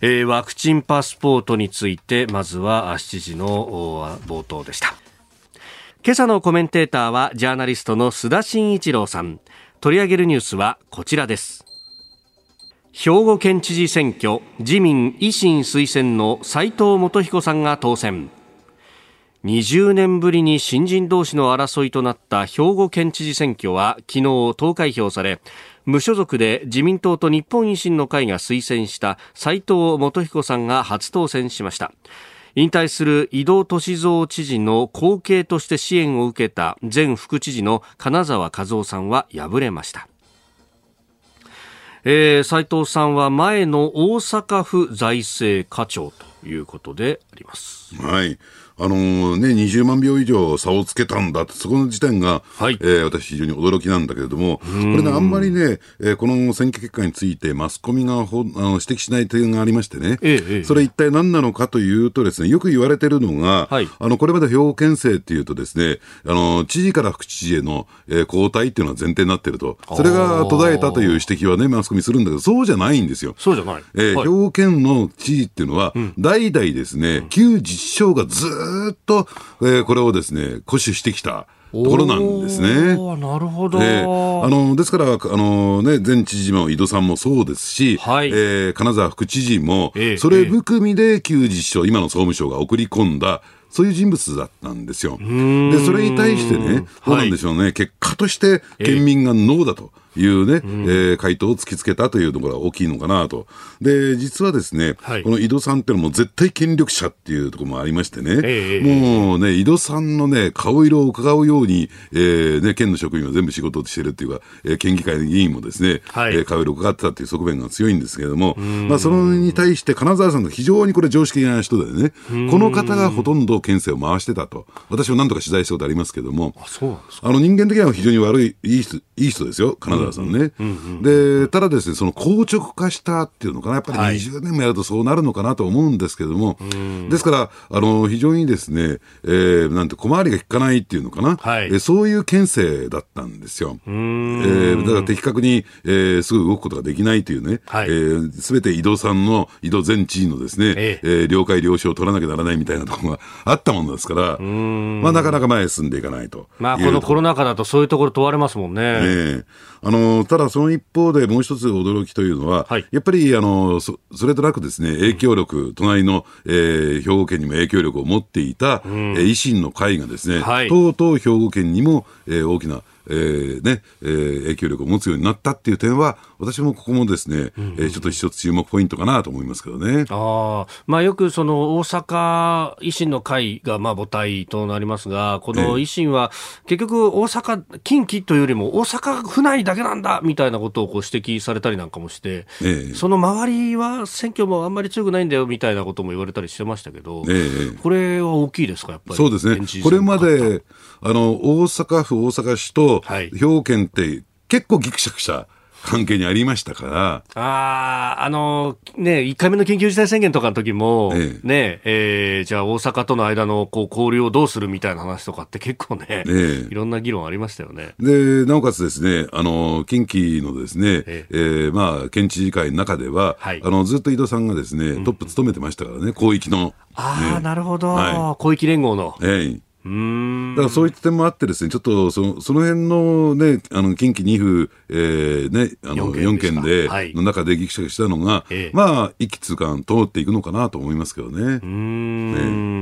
Speaker 1: えーワクチンパスポートについて、まずはあ7時のお冒頭でした。今朝のコメンテーターは、ジャーナリストの須田慎一郎さん。取り上げるニュースはこちらです。兵庫県知事選挙、自民維新推薦の斉藤元彦さんが当選。20年ぶりに新人同士の争いとなった兵庫県知事選挙は昨日投開票され無所属で自民党と日本維新の会が推薦した斉藤元彦さんが初当選しました引退する井戸俊三知事の後継として支援を受けた前副知事の金沢和夫さんは敗れましたえー、斉藤さんは前の大阪府財政課長ということであります。
Speaker 3: はい。あのね、20万票以上差をつけたんだって、そこの時点が、
Speaker 1: はい
Speaker 3: えー私非常に驚きなんだけれども、これね、あんまりね、えーこの選挙結果についてマスコミがほあの指摘しない点がありましてね、
Speaker 1: ええええ
Speaker 3: それ一体何なのかというとですね、よく言われてるのが、
Speaker 1: はい
Speaker 3: あの、これまで兵庫県政っていうとですね、あの、知事から副知事への、えー交代っていうのは前提になってると。それが途絶えたという指摘はね、マスコミするんだけど、そうじゃないんですよ。
Speaker 1: そうじゃない。
Speaker 3: えー
Speaker 1: はい
Speaker 3: 兵庫県の知事っていうのは、代々ですね、旧自治省がずーっと、えーこれをですね、固守してきたところなんですね。
Speaker 1: なるほど。
Speaker 3: えーあのですから、あのね、前知事も井戸さんもそうですし、
Speaker 1: はい
Speaker 3: えー金沢副知事も、
Speaker 1: ええ
Speaker 3: それ含みで旧自治省、今の総務省が送り込んだ、そういう人物だったんですよ。で、それに対してね、どうなんでしょうね、結果として県民がノーだと。いうね、えー回答を突きつけたというところが大きいのかなと。で、実はですね、
Speaker 1: はい。
Speaker 3: この井戸さんっていうのも絶対権力者っていうところもありましてね、
Speaker 1: ええ
Speaker 3: もうね、井戸さんのね、顔色を伺うように、えーね、県の職員は全部仕事をしてるっていうか、えー県議会の議員もですね、
Speaker 1: はい。
Speaker 3: えー顔色を伺ってたっていう側面が強いんですけれども、まあ、そのに対して金沢さんが非常にこれ常識的な人でね、この方がほとんど県政を回してたと。私も何度か取材したことありますけども。
Speaker 1: あ
Speaker 3: の人間的には非常に悪い、いい人、いい人ですよ、金沢さんね。で、ただですね、その硬直化したっていうのかな、やっぱり
Speaker 1: はい。
Speaker 3: 20年もやるとそうなるのかなと思うんですけども、ですから、あの、非常にですね、えーなんて小回りが効かないっていうのかな、
Speaker 1: はい。
Speaker 3: えーそういう県政だったんですよ。えーだから的確に、えーすぐ動くことができないというね、
Speaker 1: はい。
Speaker 3: えーすべて井戸さんの、井戸前知事のですね、
Speaker 1: え
Speaker 3: え。ー了解了承を取らなきゃならないみたいなところがあったものですから、まあなかなか前へ進んでいかないと。
Speaker 1: まあ、このコロナ禍だとそういうところ問われますもんね。
Speaker 3: ええあのただ、その一方でもう一つ驚きというのは、
Speaker 1: はい。
Speaker 3: やっぱりあのそそれとなくですね影響力、隣の、えー兵庫県にも影響力を持っていた、えー維新の会がですね、
Speaker 1: はい。
Speaker 3: とうとう兵庫県にも、えー大きな、ええーねえー影響力を持つようになったっていう点は、私もここもですね、えーちょっと一つ注目ポイントかなと思いますけどね。
Speaker 1: ああ、まあよくその大阪維新の会がまあ母体となりますが、この維新は結局大阪、近畿というよりも大阪府内だけなんだみたいなことをこう指摘されたりなんかもして、
Speaker 3: ええ。
Speaker 1: その周りは選挙もあんまり強くないんだよみたいなことも言われたりしてましたけど、
Speaker 3: ええ。
Speaker 1: これは大きいですか、やっぱり？
Speaker 3: そうですね。これまで、あの、大阪府、大阪市と
Speaker 1: はい。
Speaker 3: 兵庫県って結構ギクシャクした関係にありましたから、
Speaker 1: ああ、あのね、1回目の緊急事態宣言とかの時も、
Speaker 3: ええ。
Speaker 1: ね、えーじゃあ大阪との間のこう交流をどうするみたいな話とかって結構ね、
Speaker 3: ええ。
Speaker 1: いろんな議論ありましたよね。
Speaker 3: で、なおかつですね、あの、近畿のですね、
Speaker 1: え
Speaker 3: え。ーまあ、県知事会の中では、
Speaker 1: はい。
Speaker 3: あの、ずっと井戸さんがですね、トップ務めてましたからね、広域の。
Speaker 1: ああ、
Speaker 3: ね
Speaker 1: なるほど、
Speaker 3: は
Speaker 1: 広域連合の。
Speaker 3: ええ
Speaker 1: うーん。
Speaker 3: だからそういった点もあってですね、ちょっとそのその辺のね、あの近畿2府、えーね、あの4
Speaker 1: 四県ではい。
Speaker 3: の中でギクシャクしたのが、
Speaker 1: ええ。
Speaker 3: まあ、一気通貫通っていくのかなと思いますけどね。
Speaker 1: うー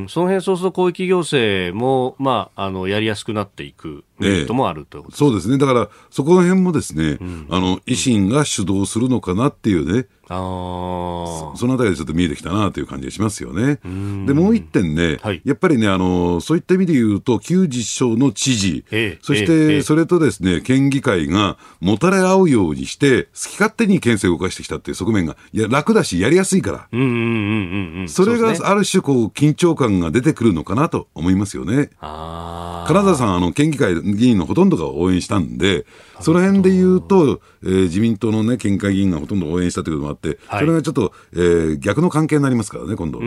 Speaker 1: ん、その辺そうすると広域行政も、まあ、あの、やりやすくなっていくメリットもあるということです
Speaker 3: そうですね。だから、そこら辺もですね、あの、維新が主導するのかなっていうね、
Speaker 1: ああ。
Speaker 3: そのあたりでちょっと見えてきたなという感じがしますよね。で、もう一点ね、
Speaker 1: はい
Speaker 3: やっぱりね、あの、そういった意味で言うと、旧実証の知事、
Speaker 1: ええ
Speaker 3: そして、それとですね、県議会がもたれ合うようにして、好き勝手に県政を動かしてきたっていう側面が、いや、楽だし、やりやすいから。
Speaker 1: うんうんうんうんうん。
Speaker 3: それがある種、こう、緊張感が出てくるのかなと思いますよね。
Speaker 1: ああ。
Speaker 3: 金沢さん、あの、県議会議員のほとんどが応援したんで、その辺で言うと、えー自民党のね、県会議員がほとんど応援したということもあって、
Speaker 1: はい
Speaker 3: それがちょっと、えー逆の関係になりますからね、今度。
Speaker 1: うー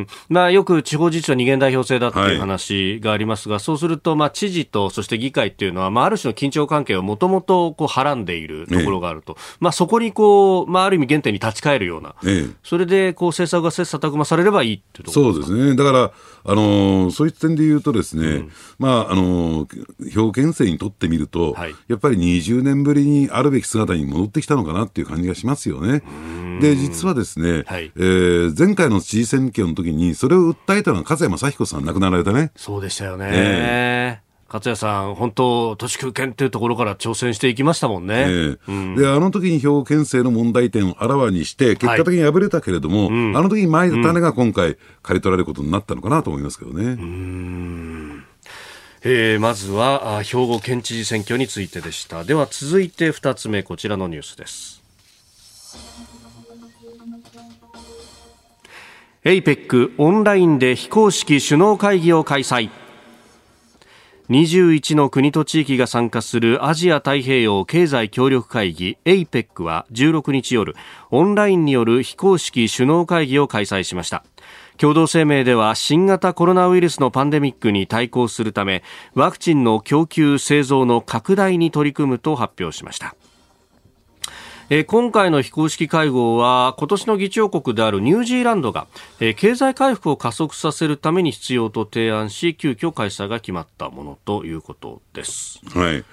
Speaker 1: ん。まあ、よく地方自治は二元代表制だって
Speaker 3: はいいう
Speaker 1: 話がありますが、そうすると、まあ、知事と、そして議会っていうのは、まあ、ある種の緊張関係をもともと、こう、はらんでいるところがあると。まあ、そこに、こう、まあ、ある意味原点に立ち返るような。
Speaker 3: ええ
Speaker 1: それで、こう、政策が切磋琢磨されればいいっていうところ
Speaker 3: そうですね。だから、あのーそういった点で言うとですね、まあ、あのー兵庫県政にとってみると、
Speaker 1: はい
Speaker 3: やっぱり20年ぶりにあるべき姿に戻ってきたのかなっていう感じがしますよね。で、実はですね、
Speaker 1: はい
Speaker 3: えー前回の知事選挙の時に、それを訴えたのが勝山幸彦さん亡くなられたね。
Speaker 1: そうでしたよね。
Speaker 3: え
Speaker 1: 勝谷さん、本当、都市空権っていうところから挑戦していきましたもんね。
Speaker 3: ええで、あの時に兵庫県政の問題点をあらわにして、結果的に敗れたけれども、あの時に巻いた種が今回、刈り取られることになったのかなと思いますけどね。
Speaker 1: えーまずはあ兵庫県知事選挙についてでした。では続いて2つ目、こちらのニュースです。APEC オンラインで非公式首脳会議を開催。21の国と地域が参加するアジア太平洋経済協力会議 APEC は16日夜、オンラインによる非公式首脳会議を開催しました。共同声明では新型コロナウイルスのパンデミックに対抗するため、ワクチンの供給製造の拡大に取り組むと発表しました。えー今回の非公式会合は今年の議長国であるニュージーランドが、えー経済回復を加速させるために必要と提案し急遽開催が決まったものということです。
Speaker 3: はい。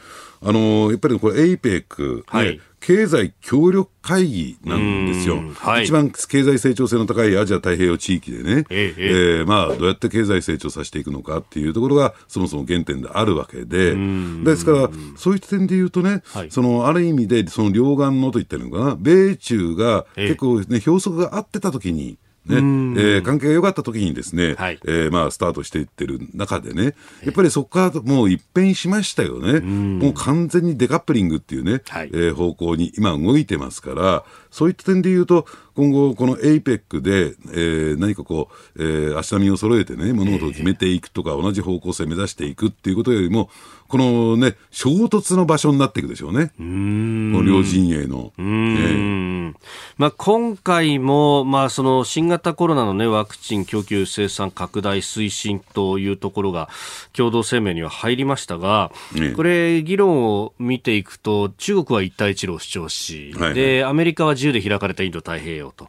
Speaker 3: あのーやっぱりこれ APEC、ね
Speaker 1: はい
Speaker 3: 経済協力会議なんですよ。
Speaker 1: うん。はい。
Speaker 3: 一番経済成長性の高いアジア太平洋地域でね、
Speaker 1: えええ
Speaker 3: え。ーまあ、どうやって経済成長させていくのかっていうところがそもそも原点であるわけで、ですから、そういった点で言うとね、
Speaker 1: はい。
Speaker 3: そのある意味でその両岸のと言ってるのかな、米中が
Speaker 1: ええ。
Speaker 3: 結構ね、標則が合ってた時に、ね。えー関係が良かった時にですね、
Speaker 1: はい。
Speaker 3: えーまあ、スタートしていってる中でね、やっぱりそこからもう一変しましたよね。もう完全にデカップリングっていうね、
Speaker 1: はい。
Speaker 3: えー方向に今動いてますから、そういった点で言うと、今後この APEC で、えー何かこう、えー足並みを揃えてね、物事を決めていくとか、同じ方向性を目指していくっていうことよりも、このね、衝突の場所になっていくでしょうね。この両陣営の。
Speaker 1: うーん。まあ、今回も、まあ、その新型コロナの、ね、ワクチン供給生産拡大推進というところが共同声明には入りましたが、
Speaker 3: ええ。
Speaker 1: これ、議論を見ていくと中国は一帯一路を主張し、
Speaker 3: はいはい。
Speaker 1: でアメリカは自由で開かれたインド太平洋と、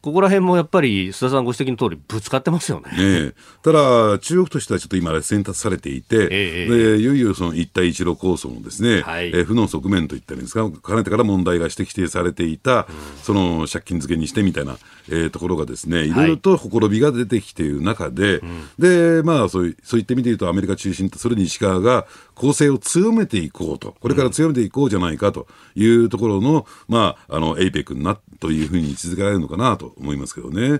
Speaker 1: ここら辺もやっぱり須田さんご指摘の通りぶつかってますよね。
Speaker 3: ええ。ただ、中国としてはちょっと今、選択されていて、
Speaker 1: ええ。
Speaker 3: でいよいよその一帯一路構想のですね、
Speaker 1: はい。
Speaker 3: えー負の側面といったらいいんですか、かねてから問題が指摘指定されていた、その借金漬けにしてみたいな、えーところがですね、い。ろいろとほころびが出てきている中で、で、まあそうい、そういった意味で言うと、アメリカ中心とする西側が攻勢を強めていこうと、これから強めていこうじゃないかというところの、まあ、あの、エイペックになというふうに位置づけられるのかなと思いますけどね。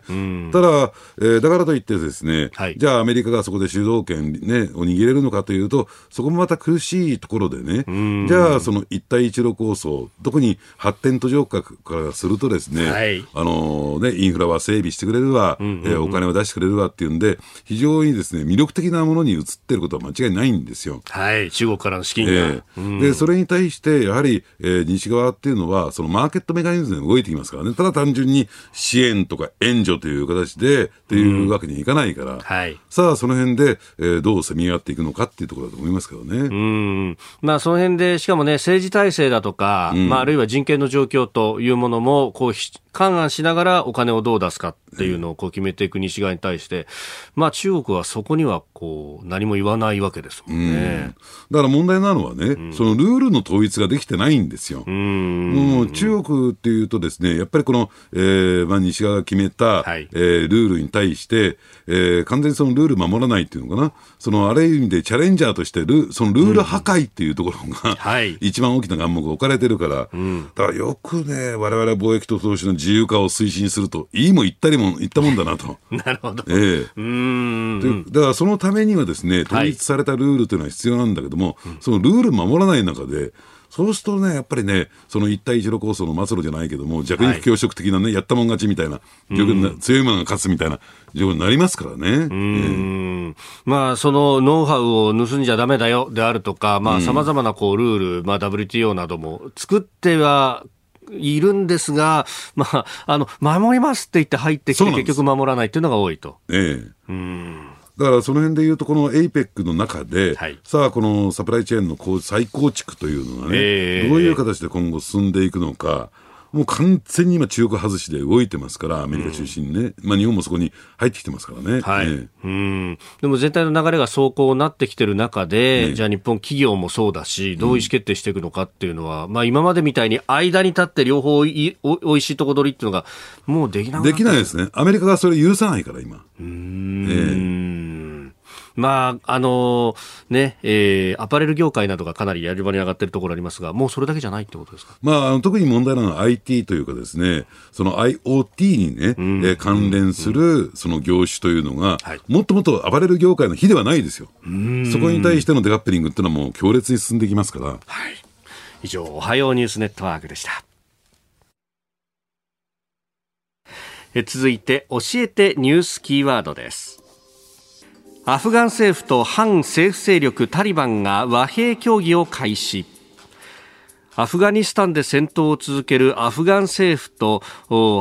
Speaker 3: ただ、えーだからといってですね、
Speaker 1: はい。
Speaker 3: じゃあアメリカがそこで主導権、ね、を握れるのかというと、そこもまた苦しいところでね、じゃあその一帯一路構想、特に発展途上国からするとですね、
Speaker 1: はい
Speaker 3: あのね、インフラは整備してくれるわ、えーお金は出してくれるわっていうんで、非常にですね、魅力的なものに移ってることは間違いないんですよ。
Speaker 1: はい。中国からの資金が。
Speaker 3: ええで、それに対して、やはり、えー西側っていうのは、そのマーケットメカニズムで動いてきますからね。ただ単純に支援とか援助という形で、っていうわけにいかないから、
Speaker 1: はい。
Speaker 3: さあ、その辺で、えーどう攻め合っていくのかっていうところだと思いますけどね。
Speaker 1: うん。まあ、その辺で、しかもね、政治体制だとか、まあ、あるいは人権の状況というものも、こう、ひ勘案しながらお金をどう出すかっていうのをこう決めていく西側に対して、まあ、中国はそこには、こう、何も言わないわけですもんね。
Speaker 3: だから問題なのはね、そのルールの統一ができてないんですよ。
Speaker 1: うん。
Speaker 3: もう中国っていうとですね、やっぱりこの、えーまあ、西側が決めた、
Speaker 1: はい。
Speaker 3: えールールに対して、えー完全にそのルール守らないっていうのかな、そのある意味でチャレンジャーとしてル、そのルール破壊っていうところが、
Speaker 1: はい。
Speaker 3: 一番大きな眼目が置かれてるから、だからよくね、我々は貿易と投資の自由化を推進すると、いいも言ったりも言ったもんだなと。
Speaker 1: なるほど。
Speaker 3: ええ。
Speaker 1: うん。
Speaker 3: でだからそのためにはですね、統一されたルールというのは必要なんだけども、そのルール守らない中で、そうするとね、やっぱりね、その一帯一路構想の末路じゃないけども、弱肉強食的なね、やったもん勝ちみたいな、状況にな強いものが勝つみたいな状況になりますからね。
Speaker 1: うん。まあ、そのノウハウを盗んじゃダメだよであるとか、まあ、様々なこうルール、まあ、WTO なども作ってはいるんですが、まあ、あの、守りますって言って入ってきて結局守らないっていうのが多いと。
Speaker 3: ええだからその辺でいうと、この APEC の中で、
Speaker 1: はい。
Speaker 3: さあ、このサプライチェーンのこう再構築というのがね、
Speaker 1: ええ。
Speaker 3: どういう形で今後進んでいくのか、もう完全に今、中国外しで動いてますから、アメリカ中心にね、まあ日本もそこに入ってきてますからね。
Speaker 1: はい。
Speaker 3: ええ
Speaker 1: うん。でも全体の流れが走行になってきてる中で、
Speaker 3: ええ
Speaker 1: じゃあ日本企業もそうだし、どう意思決定していくのかっていうのは、まあ今までみたいに間に立って両方いおおいしいとこ取りっていうのが、もうできな
Speaker 3: できないですね。アメリカがそれ許さないから、今。
Speaker 1: うんまあ、あのね、えーアパレル業界などがかなりやり場に上がってるところありますが、もうそれだけじゃないってことですか？
Speaker 3: まああの、特に問題なのは IT というかですね、その IoT にね、えー関連するその業種というのが、
Speaker 1: はい
Speaker 3: もっともっとアパレル業界の比ではないですよ。そこに対してのデカップリングっていうのはもう強烈に進んできますから。
Speaker 1: はい。以上、おはようニュースネットワークでした。え続いて、教えてニュースキーワードです。アフガン政府と反政府勢力タリバンが和平協議を開始。アフガニスタンで戦闘を続けるアフガン政府と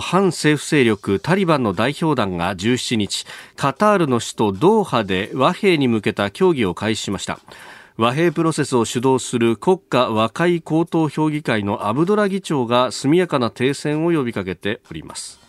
Speaker 1: 反政府勢力タリバンの代表団が17日カタールの首都ドーハで和平に向けた協議を開始しました和平プロセスを主導する国家和解高等評議会のアブドラ議長が速やかな停戦を呼びかけております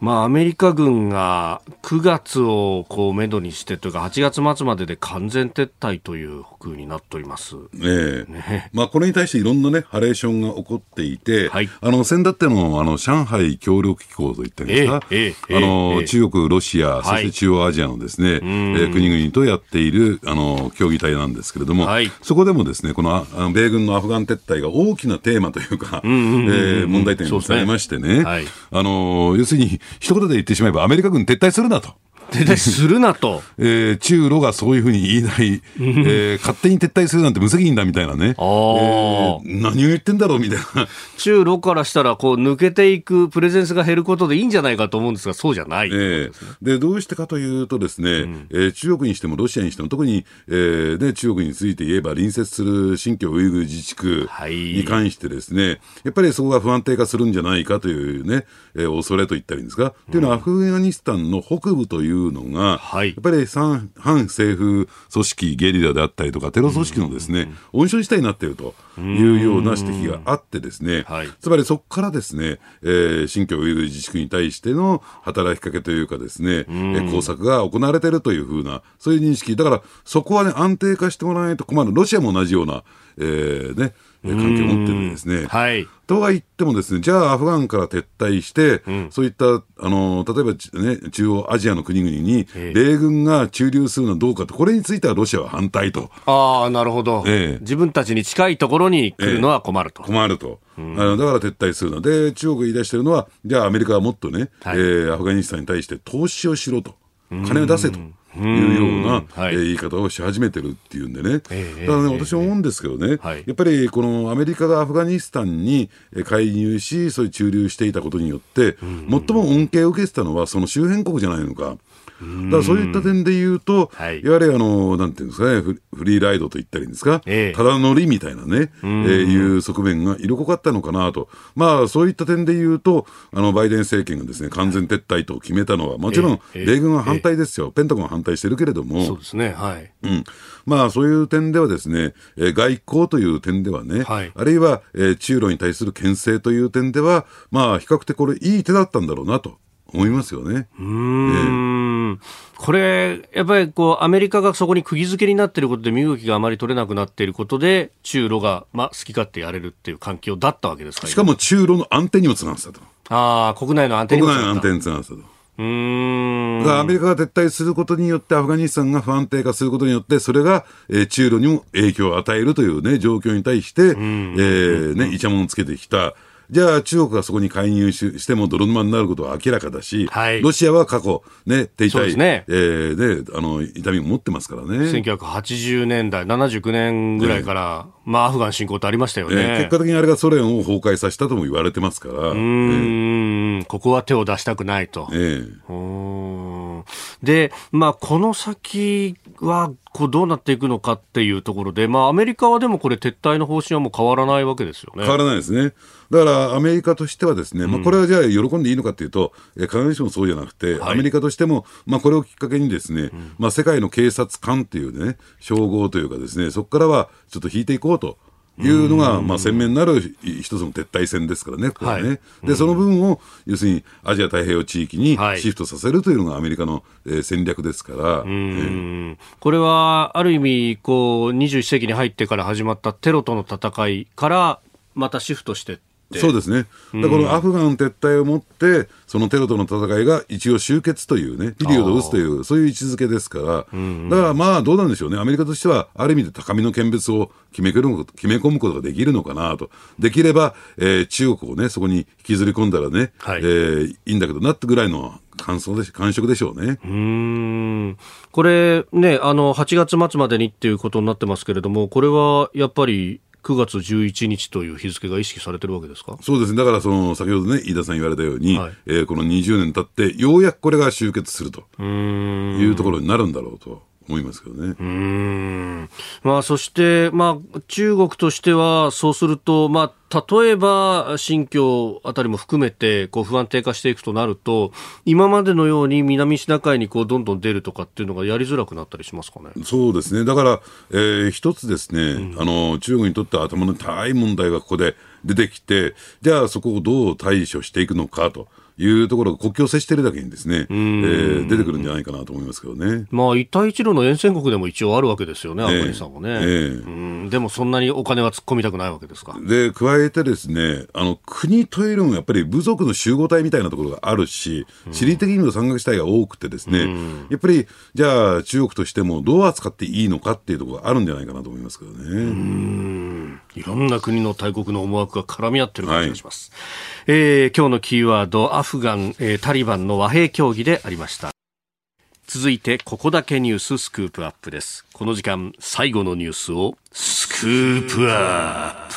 Speaker 1: まあ、アメリカ軍が9月をこうめどにしてというか8月末までで完全撤退という北になっております。
Speaker 3: ええ。まあ、これに対していろんなね、ハレーションが起こっていて、
Speaker 1: はい。
Speaker 3: あの、先だっての、あの、上海協力機構といったんですか、
Speaker 1: ええええ
Speaker 3: あの、
Speaker 1: ええ
Speaker 3: 中国、ロシア、そして中央アジアのですね、えー国々とやっている、あの、協議体なんですけれども、
Speaker 1: はい。
Speaker 3: そこでもですね、この、ああの米軍のアフガン撤退が大きなテーマというか、えー問題点にされましてね、
Speaker 1: はい。
Speaker 3: あの、要するに、一言で言ってしまえば、アメリカ軍撤退するなと。
Speaker 1: 撤退するなと。
Speaker 3: えー中ロがそういうふうに言いない、えー勝手に撤退するなんて無責任だみたいなね、
Speaker 1: あー
Speaker 3: えー何を言ってんだろうみたいな、
Speaker 1: 中ロからしたらこう抜けていくプレゼンスが減ることでいいんじゃないかと思うんですが、そうじゃない。
Speaker 3: ええでどうしてかというとですね、えー中国にしてもロシアにしても特に、えーね、中国について言えば隣接する新疆ウイグル自治区
Speaker 1: はい
Speaker 3: に関してですね、やっぱりそこが不安定化するんじゃないかというね、えー恐れと言ったらいいんですか。っていうのはアフガニスタンの北部というのが、
Speaker 1: はい
Speaker 3: やっぱり反反政府組織ゲリラであったりとかテロ組織のですね、温床地帯になっているというような指摘があってですね、
Speaker 1: はい
Speaker 3: つまりそこからですね、えー新疆ウイグル自治区に対しての働きかけというかですね、えー工作が行われているというふうな、そういう認識。だから、そこはね、安定化してもらわないと困る。ロシアも同じような、えーね、えー関係を持ってるんですね。
Speaker 1: はい。
Speaker 3: とは言ってもですね、じゃあアフガンから撤退して、そういった、あの、例えばちね、中央アジアの国々に、米軍が駐留するのはどうかと、これについてはロシアは反対と。
Speaker 1: ああ、なるほど、
Speaker 3: ええ
Speaker 1: 自分たちに近いところに来るのは困ると。
Speaker 3: 困ると。あのだから撤退するので、中国が言い出してるのは、じゃあアメリカはもっとね、
Speaker 1: はい
Speaker 3: えーアフガニスタンに対して投資をしろと。金を出せと。いうような、
Speaker 1: はい。
Speaker 3: えー言い方をし始めてるっていうんでね、
Speaker 1: ええ
Speaker 3: だからね、
Speaker 1: ええ
Speaker 3: 私は思うんですけどね、
Speaker 1: はい。
Speaker 3: やっぱりこのアメリカがアフガニスタンにえー介入し、そういう駐留していたことによって、最も恩恵を受けてたのは、その周辺国じゃないのか。だからそういった点で言うと、
Speaker 1: はい。
Speaker 3: やはりあの、なんていうんですかね、フフリーライドと言ったらいいんですか、
Speaker 1: ええ。
Speaker 3: ただ乗りみたいなね、えーいう側面が色濃かったのかなと。まあ、そういった点で言うと、あの、バイデン政権がですね、完全撤退と決めたのは、もちろん、
Speaker 1: ええ。
Speaker 3: 米軍は反対ですよ。ペンタゴンは反対してるけれども、
Speaker 1: そうですね。はい。
Speaker 3: うん、まあそういう点ではですね、えー外交という点ではね、
Speaker 1: はい
Speaker 3: あるいは、えー中ロに対する牽制という点では、まあ比較的これいい手だったんだろうなと思いますよね。
Speaker 1: うーん。これ、やっぱりこう、アメリカがそこに釘付けになっていることで身動きがあまり取れなくなっていることで、中ロが、まあ、好き勝手やれるっていう環境だったわけですか
Speaker 3: しかも中ロの安定にもつながってたと。
Speaker 1: ああ、国内の安定に
Speaker 3: 国
Speaker 1: もつながった
Speaker 3: 内の安定につながってたと。
Speaker 1: うーん。
Speaker 3: だからアメリカが撤退することによって、アフガニスタンが不安定化することによって、それが、えー中ロにも影響を与えるというね、状況に対して、えーね、イチャモンをつけてきた。じゃあ中国がそこに介入ししても泥沼になることは明らかだし、
Speaker 1: はい。
Speaker 3: ロシアは過去、ね、停滞、
Speaker 1: ね。
Speaker 3: えーね、あの、痛みを持ってますからね。
Speaker 1: 1980年代、79年ぐらいから、まあ、アフガン侵攻ってありましたよね。
Speaker 3: えー結果的にあれがソ連を崩壊させたとも言われてますから、
Speaker 1: うーん、ここは手を出したくないと。
Speaker 3: え
Speaker 1: で、まあ、この先はこうどうなっていくのかっていうところで、まあ、アメリカはでもこれ、撤退の方針はもう変わらないわけですよね。
Speaker 3: 変わらないですね。だからアメリカとしてはですね、まあ、これはじゃあ喜んでいいのかというと、えー必ずしもそうじゃなくて、
Speaker 1: はい
Speaker 3: アメリカとしても、まあ、これをきっかけにですね、まあ、世界の警察官っていうね、称号というかですね、そこからはちょっと引いていこうと。いうのが、まあ、鮮明になるい一つの撤退戦ですからね、こね。
Speaker 1: はい。
Speaker 3: で、その分を、要するにアジア太平洋地域に
Speaker 1: はい。
Speaker 3: シフトさせるというのがアメリカの、えー戦略ですから、
Speaker 1: うん。これはある意味こう21世紀に入ってから始まったテロとの戦いからまたシフトしてって
Speaker 3: そうですね。だからこのアフガン撤退をもって、そのテロとの戦いが一応終結というね、ピリオドを打つという、そういう位置づけですから、だからまあどうなんでしょうね。アメリカとしては、ある意味で高みの見物を決め決め込むことができるのかなと。できれば、えー中国をね、そこに引きずり込んだらね、
Speaker 1: はい
Speaker 3: えーいいんだけどなってぐらいの感想でし感触でしょうね。
Speaker 1: うーんこれね、あの、8月末までにっていうことになってますけれども、これはやっぱり9月11日という日付が意識されてるわけですか？
Speaker 3: そうですね。だからその、先ほどね、飯田さん言われたように、
Speaker 1: はい。
Speaker 3: えーこの20年経って、ようやくこれが終結するというところになるんだろうと思いますけどね。
Speaker 1: うーんまあ、そして、まあ、中国としては、そうすると、まあ、例えば、新疆あたりも含めて、こう、不安定化していくとなると、今までのように南シナ海にこう、どんどん出るとかっていうのがやりづらくなったりしますかね？
Speaker 3: そうですね、だから、えー一つですね、あの中国にとっては頭の痛い問題がここで出てきて、じゃあそこをどう対処していくのかというところが国境を接しているだけにですね、えー出てくるんじゃないかなと思いますけどね。
Speaker 1: まあ、一帯一路の沿線国でも一応あるわけですよね、アフガニスタンもね。
Speaker 3: ええ
Speaker 1: うんでも、そんなにお金は突っ込みたくないわけですか？
Speaker 3: で、加えてですね、あの、国というのもやっぱり部族の集合体みたいなところがあるし、地理的にも山岳地帯が多くてですね、やっぱり、じゃあ中国としてもどう扱っていいのかっていうところがあるんじゃないかなと思いますけどね。
Speaker 1: いろんな国の大国の思惑が絡み合ってる感じがします。えー今日のキーワード、アフガン、えータリバンの和平協議でありました。続いて、ここだけニューススクープアップです。この時間、最後のニュースをスクープアップ。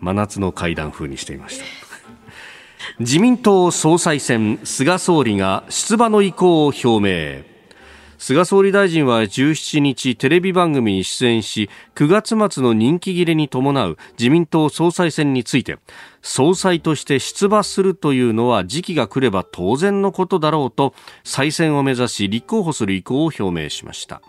Speaker 1: 真夏の階段風にしていました。自民党総裁選、菅総理が出馬の意向を表明。菅総理大臣は17日テレビ番組に出演し9月末の任期切れに伴う自民党総裁選について総裁として出馬するというのは時期が来れば当然のことだろうと再選を目指し立候補する意向を表明しました。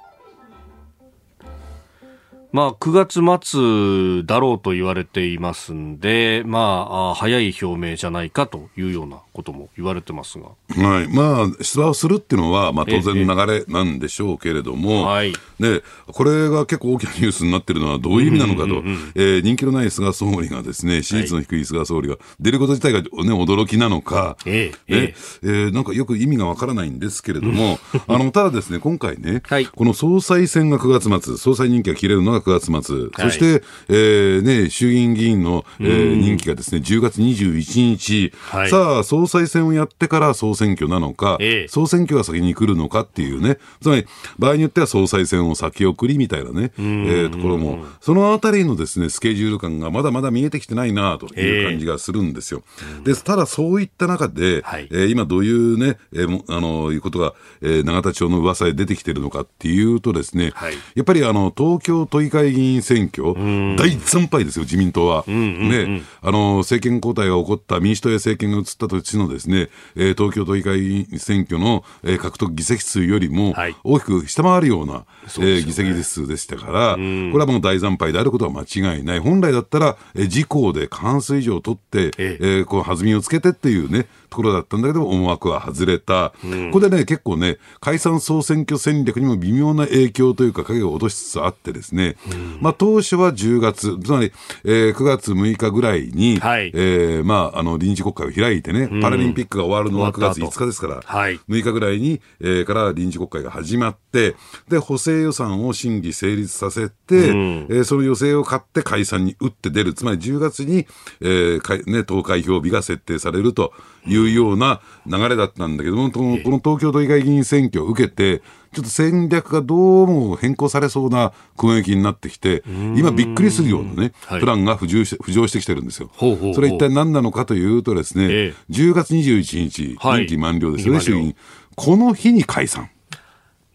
Speaker 1: まあ、9月末だろうと言われていますんで、まあ、早い表明じゃないかというようなことも言われてますが。
Speaker 3: はい。まあ、出馬をするっていうのは、まあ、当然の流れなんでしょうけれども、はい。ね、これが結構大きなニュースになってるのはどういう意味なのかと、え人気のない菅総理がですね、支持率の低い菅総理が出ること自体がね、驚きなのか、ええね。えー、なんかよく意味がわからないんですけれども、あの、ただですね、今回ね、はい、この総裁選が9月末、総裁任期が切れるのが9月末、そして、えー、ね、衆議院議員の、えー、任期がですね、10月21日、はい、さあ、総裁選をやってから総選挙なのか、ええ、総選挙が先に来るのかっていうね、つまり、場合によっては総裁選を先送りみたいなね、えー、ところも、そのあたりのですね、スケジュール感がまだまだ見えてきてないなという感じがするんですよ。えー、ですただ、そういった中で、はい、えー、今どういうね、えー、あの、いうことが、えー、永田町の噂で出てきてるのかっていうとですね、はい、やっぱりあの、東京都議会議員選挙、大惨敗ですよ、自民党は。ね、あの、政権交代が起こった民主党や政権が移った年のですね、えー、東京都議会議員選挙の、えー、獲得議席数よりも大きく下回るような、はい、えー、議席数でしたから、これはもう大惨敗であることは間違いない。本来だったら、えー、自公で過半数以上取って、え。えー、こう弾みをつけてっていうね、ところだったんだけど思惑は外れた、うん、ここでね、結構ね、解散総選挙戦略にも微妙な影響というか、影を落としつつあってですね、うん、まあ、当初は10月、つまり、えー、9月6日ぐらいに、はい、えー、まあ、あの臨時国会を開いてね、パラリンピックが終わるのは9月5日ですから、はい、6日ぐらいに、えー、から臨時国会が始まって、で、補正予算を審議成立させて、うん、えー、その予定を買って解散に打って出る、つまり10月に、えーね、投開票日が設定されるというような流れだったんだけども、この東京都議会議員選挙を受けて、ちょっと戦略がどうも変更されそうな攻撃になってきて、今びっくりするようなね、プランが浮上し浮上してきてるんですよ。ほうほうほう。それ一体何なのかというとですね、ええ、10月21日、任期満了ですよね、衆議院。この日に解散。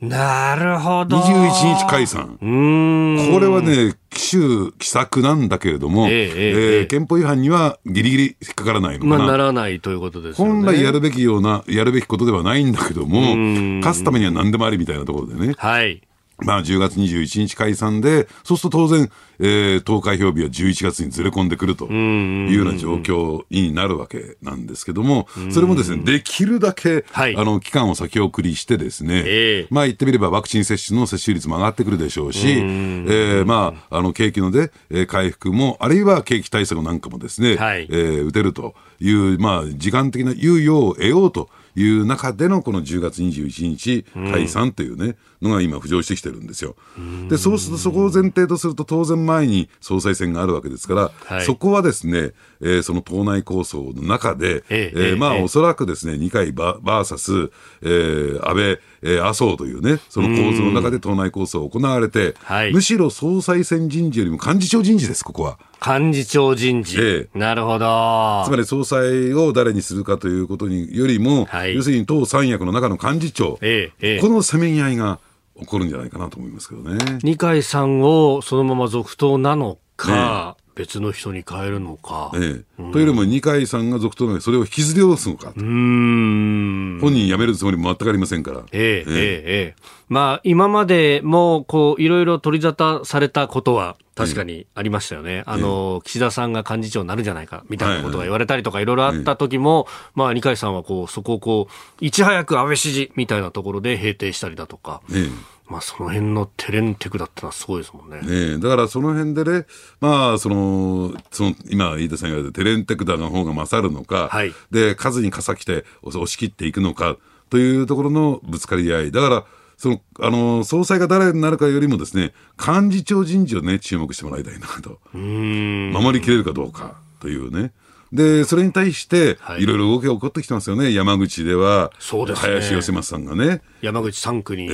Speaker 1: なるほど。
Speaker 3: 21日解散。これはね、奇襲、奇策なんだけれども、えー、えー、憲法違反にはギリギリ引っかからないのかな。ま
Speaker 1: あ、ならないということです
Speaker 3: ね。本来やるべきような、やるべきことではないんだけども、勝つためには何でもありみたいなところでね。はい。まあ、10月21日解散で、そうすると当然、えー、投開票日は11月にずれ込んでくるというような状況になるわけなんですけども、それもですね、できるだけ、はい、あの、期間を先送りしてですね、えー、まあ言ってみればワクチン接種の接種率も上がってくるでしょうし、えー、まあ、あの、景気ので、えー、回復も、あるいは景気対策なんかもですね、はい、えー、打てるという、まあ、時間的な猶予を得ようという中でのこの10月21日解散というね、のが今浮上してきてるんですよ。で、そうするとそこを前提とすると当然前に総裁選があるわけですから、はい、そこはですね、えー、その党内構想の中で、えー、えー、まあ、おそらくですね、二階バーサス、えー、安倍、えー、麻生というね、その構図の中で党内構想が行われて、はい、むしろ総裁選人事よりも幹事長人事です、ここは。
Speaker 1: 幹事長人事。ええ、なるほど。
Speaker 3: つまり総裁を誰にするかということによりも、はい、要するに党三役の中の幹事長、ええ、このせめぎ合いが起こるんじゃないかなと思いますけどね。
Speaker 1: 二階さんをそのまま続投なのか、別の人に変えるのか。
Speaker 3: ええ、というよりも二階さんが続投なので、それを引きずり下ろすのか。うん。本人辞めるつもりも全くありませんから。ええええ。
Speaker 1: ええまあ、今までもこういろいろ取り沙汰されたことは確かにありましたよね、えあの岸田さんが幹事長になるんじゃないかみたいなことが言われたりとか、いろいろあった時も、まあ、二階さんはこうそこをこういち早く安倍支持みたいなところで閉廷したりだとか。えまあ、その辺のテレンテクだったのはすごいですもんね。
Speaker 3: ねだからその辺でね、まあ、その、その、今、飯田さんが言われたテレンテクだの方が勝るのか、はい、で、数に傘来て押し切っていくのか、というところのぶつかり合い。だから、その、あの、総裁が誰になるかよりもですね、幹事長人事をね、注目してもらいたいなと。守りきれるかどうかというね。で、それに対して、い。ろいろ動きが起こってきてますよね。山口では、そうですね、林芳正さんがね。
Speaker 1: 山口3区に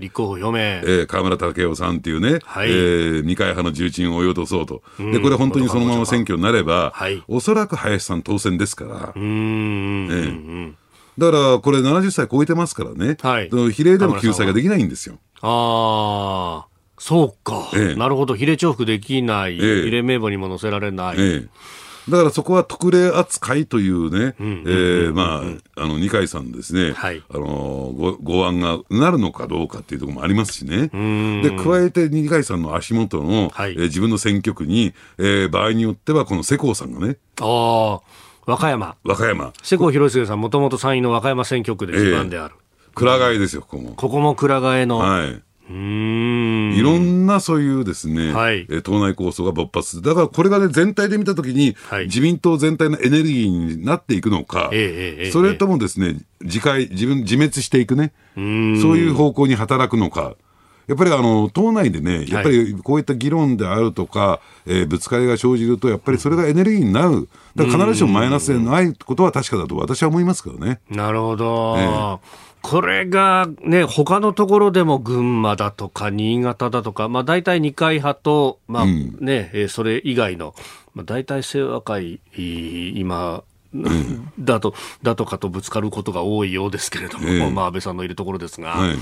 Speaker 1: 立候補表明。え
Speaker 3: ー、河村武雄さんっていうね、はい、えー、二階派の重鎮を追い落とそうと。で、これ本当にそのまま選挙になれば、はい、おそらく林さん当選ですから。うん。えーだからこれ70歳超えてますからね、はい、比例での救済ができないんですよ。
Speaker 1: ああ、そうか、ええ、なるほど、比例重複できない、え、比例名簿にも載せられない。
Speaker 3: だからそこは特例扱いというね、えーまあ、あの、二階さんのですね、
Speaker 1: はい
Speaker 3: あのご、ご案がなるのかどうかっていうところもありますしね。で、加えて二階さんの足元の、
Speaker 1: はい
Speaker 3: えー自分の選挙区に、えー場合によってはこの世耕さんがね、
Speaker 1: ああ、和歌山。
Speaker 3: 和歌山、
Speaker 1: 世耕弘成さん、もともと参院の和歌山選挙区で地盤である。
Speaker 3: 蔵替えですよ、ここも。
Speaker 1: ここも蔵替えの。
Speaker 3: はい。
Speaker 1: うーん。
Speaker 3: いろんなそういうですね、
Speaker 1: はい
Speaker 3: えー党内構想が勃発する。だからこれがね、全体で見たときに、
Speaker 1: はい
Speaker 3: 自民党全体のエネルギーになっていくのか、
Speaker 1: え
Speaker 3: それともですね、自戒、自分、自滅していくね、そういう方向に働くのか。やっぱりあの党内でね、やっぱりこういった議論であるとか、えーぶつかりが生じると、やっぱりそれがエネルギーになる、だから必ずしもマイナスでないことは確かだと私は思いますけどね。
Speaker 1: なるほど。
Speaker 3: え
Speaker 1: これがね、他のところでも群馬だとか新潟だとか、まあ大体二階派と、まあね、えーそれ以外の、まあ大体清和会、いい今、だと、だとかとぶつかることが多いようですけれども、
Speaker 3: ええ。
Speaker 1: まあ安倍さんのいるところですが、
Speaker 3: はい。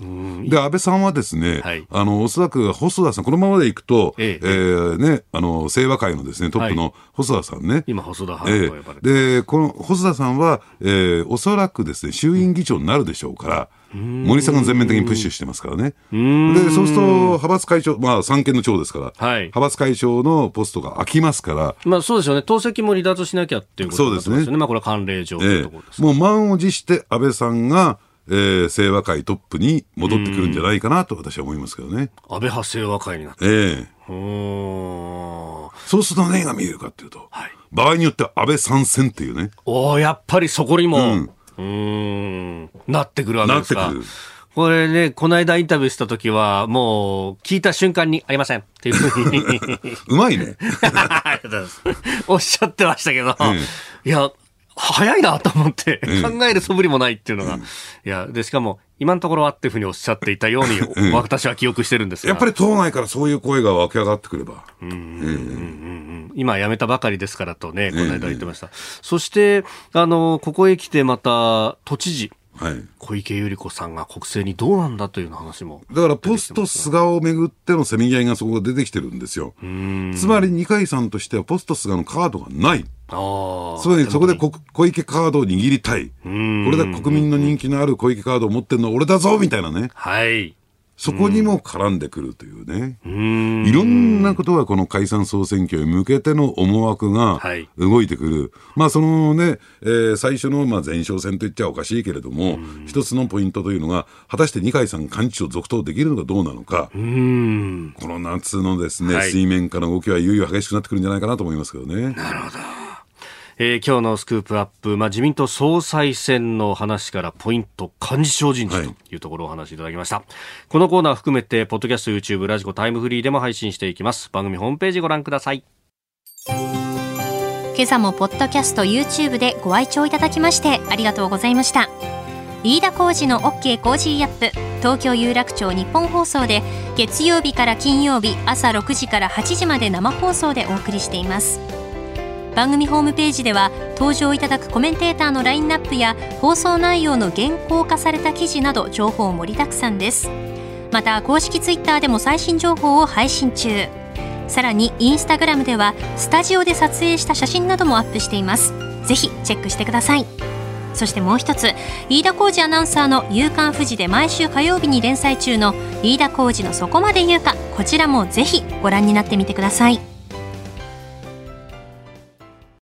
Speaker 3: で、安倍さんはですね、
Speaker 1: はい。
Speaker 3: あの、おそらく細田さん、このままでいくと、
Speaker 1: え
Speaker 3: え。
Speaker 1: え
Speaker 3: ーね、あの、清和会のですね、トップの細田さんね。
Speaker 1: 今細田派
Speaker 3: え
Speaker 1: と呼ばれてる、
Speaker 3: えで、この細田さんは、えーおそらくですね、衆院議長になるでしょうから、森さんが全面的にプッシュしてますからね。で、そうすると、派閥会長、まあ、三権の長ですから、
Speaker 1: はい。
Speaker 3: 派閥会長のポストが空きますから、
Speaker 1: まあそうですよね、党籍も離脱しなきゃっていうことになってますよね。
Speaker 3: そうですね。
Speaker 1: まあこれは慣例上とい
Speaker 3: え
Speaker 1: うところです
Speaker 3: えもう満を持して安倍さんが、えー、清和会トップに戻ってくるんじゃないかなと私は思いますけどね。
Speaker 1: 安倍派清和会になって。
Speaker 3: ええ。
Speaker 1: うー。ん
Speaker 3: そうすると何が見えるかっていうと、
Speaker 1: はい。
Speaker 3: 場合によっては安倍参戦っていうね、
Speaker 1: おーやっぱりそこにも、う
Speaker 3: うん
Speaker 1: ーん、なってくるわけですか。
Speaker 3: なってくる。
Speaker 1: これね、この間インタビューした時は、もう、聞いた瞬間に、ありません。っていうふうに、
Speaker 3: うまいね。
Speaker 1: おっしゃってましたけど、
Speaker 3: え。
Speaker 1: いや、早いなと思って、
Speaker 3: え
Speaker 1: 考える素振りもないっていうのが、いや、で、しかも、今のところはっていうふうにおっしゃっていたように、
Speaker 3: え
Speaker 1: 私は記憶してるんですが。
Speaker 3: やっぱり党内からそういう声が湧き上がってくれば。
Speaker 1: 今辞めたばかりですからとね、この間言ってました。そして、あの、ここへ来てまた、都知事、
Speaker 3: はい。
Speaker 1: 小池百合子さんが国政にどうなんだという話も。
Speaker 3: だからポスト菅をめぐってのせめぎ合いがそこが出てきてるんですよ。つまり二階さんとしてはポスト菅のカードがない。
Speaker 1: あ
Speaker 3: まりそこでこ小池カードを握りたい。こ
Speaker 1: ん
Speaker 3: れで国民の人気のある小池カードを持ってるのは俺だぞみたいなね。
Speaker 1: はい。
Speaker 3: そこにも絡んでくるというね。
Speaker 1: うーん。
Speaker 3: いろんなことがこの解散総選挙へ向けての思惑が
Speaker 1: はい
Speaker 3: 動いてくる。まあそのね、えー最初のまあ前哨戦と言っちゃおかしいけれども、一つのポイントというのが、果たして二階さんが幹事長続投できるのかどうなのか、
Speaker 1: うーん。
Speaker 3: この夏のですね、
Speaker 1: はい
Speaker 3: 水面下の動きはいよいよ激しくなってくるんじゃないかなと思いますけどね。
Speaker 1: えー今日のスクープアップ、まあ、自民党総裁選の話からポイント幹事長人事
Speaker 3: はい
Speaker 1: というところをお話しいただきました、このコーナー含めてポッドキャスト YouTube ラジコタイムフリーでも配信していきます。番組ホームページご覧ください。
Speaker 4: 今朝もポッドキャスト YouTube でご愛聴いただきましてありがとうございました。飯田浩二の OK コージーアップ東京有楽町ニッポン放送で月曜日から金曜日朝6時から8時まで生放送でお送りしています番組ホームページでは登場いただくコメンテーターのラインナップや放送内容の原稿化された記事など情報盛りだくさんです。また公式ツイッターでも最新情報を配信中。さらにインスタグラムではスタジオで撮影した写真などもアップしています。ぜひチェックしてください。そしてもう一つ飯田浩二アナウンサーの「夕刊富士」で毎週火曜日に連載中の飯田浩二のそこまで言うかこちらもぜひご覧になってみてください。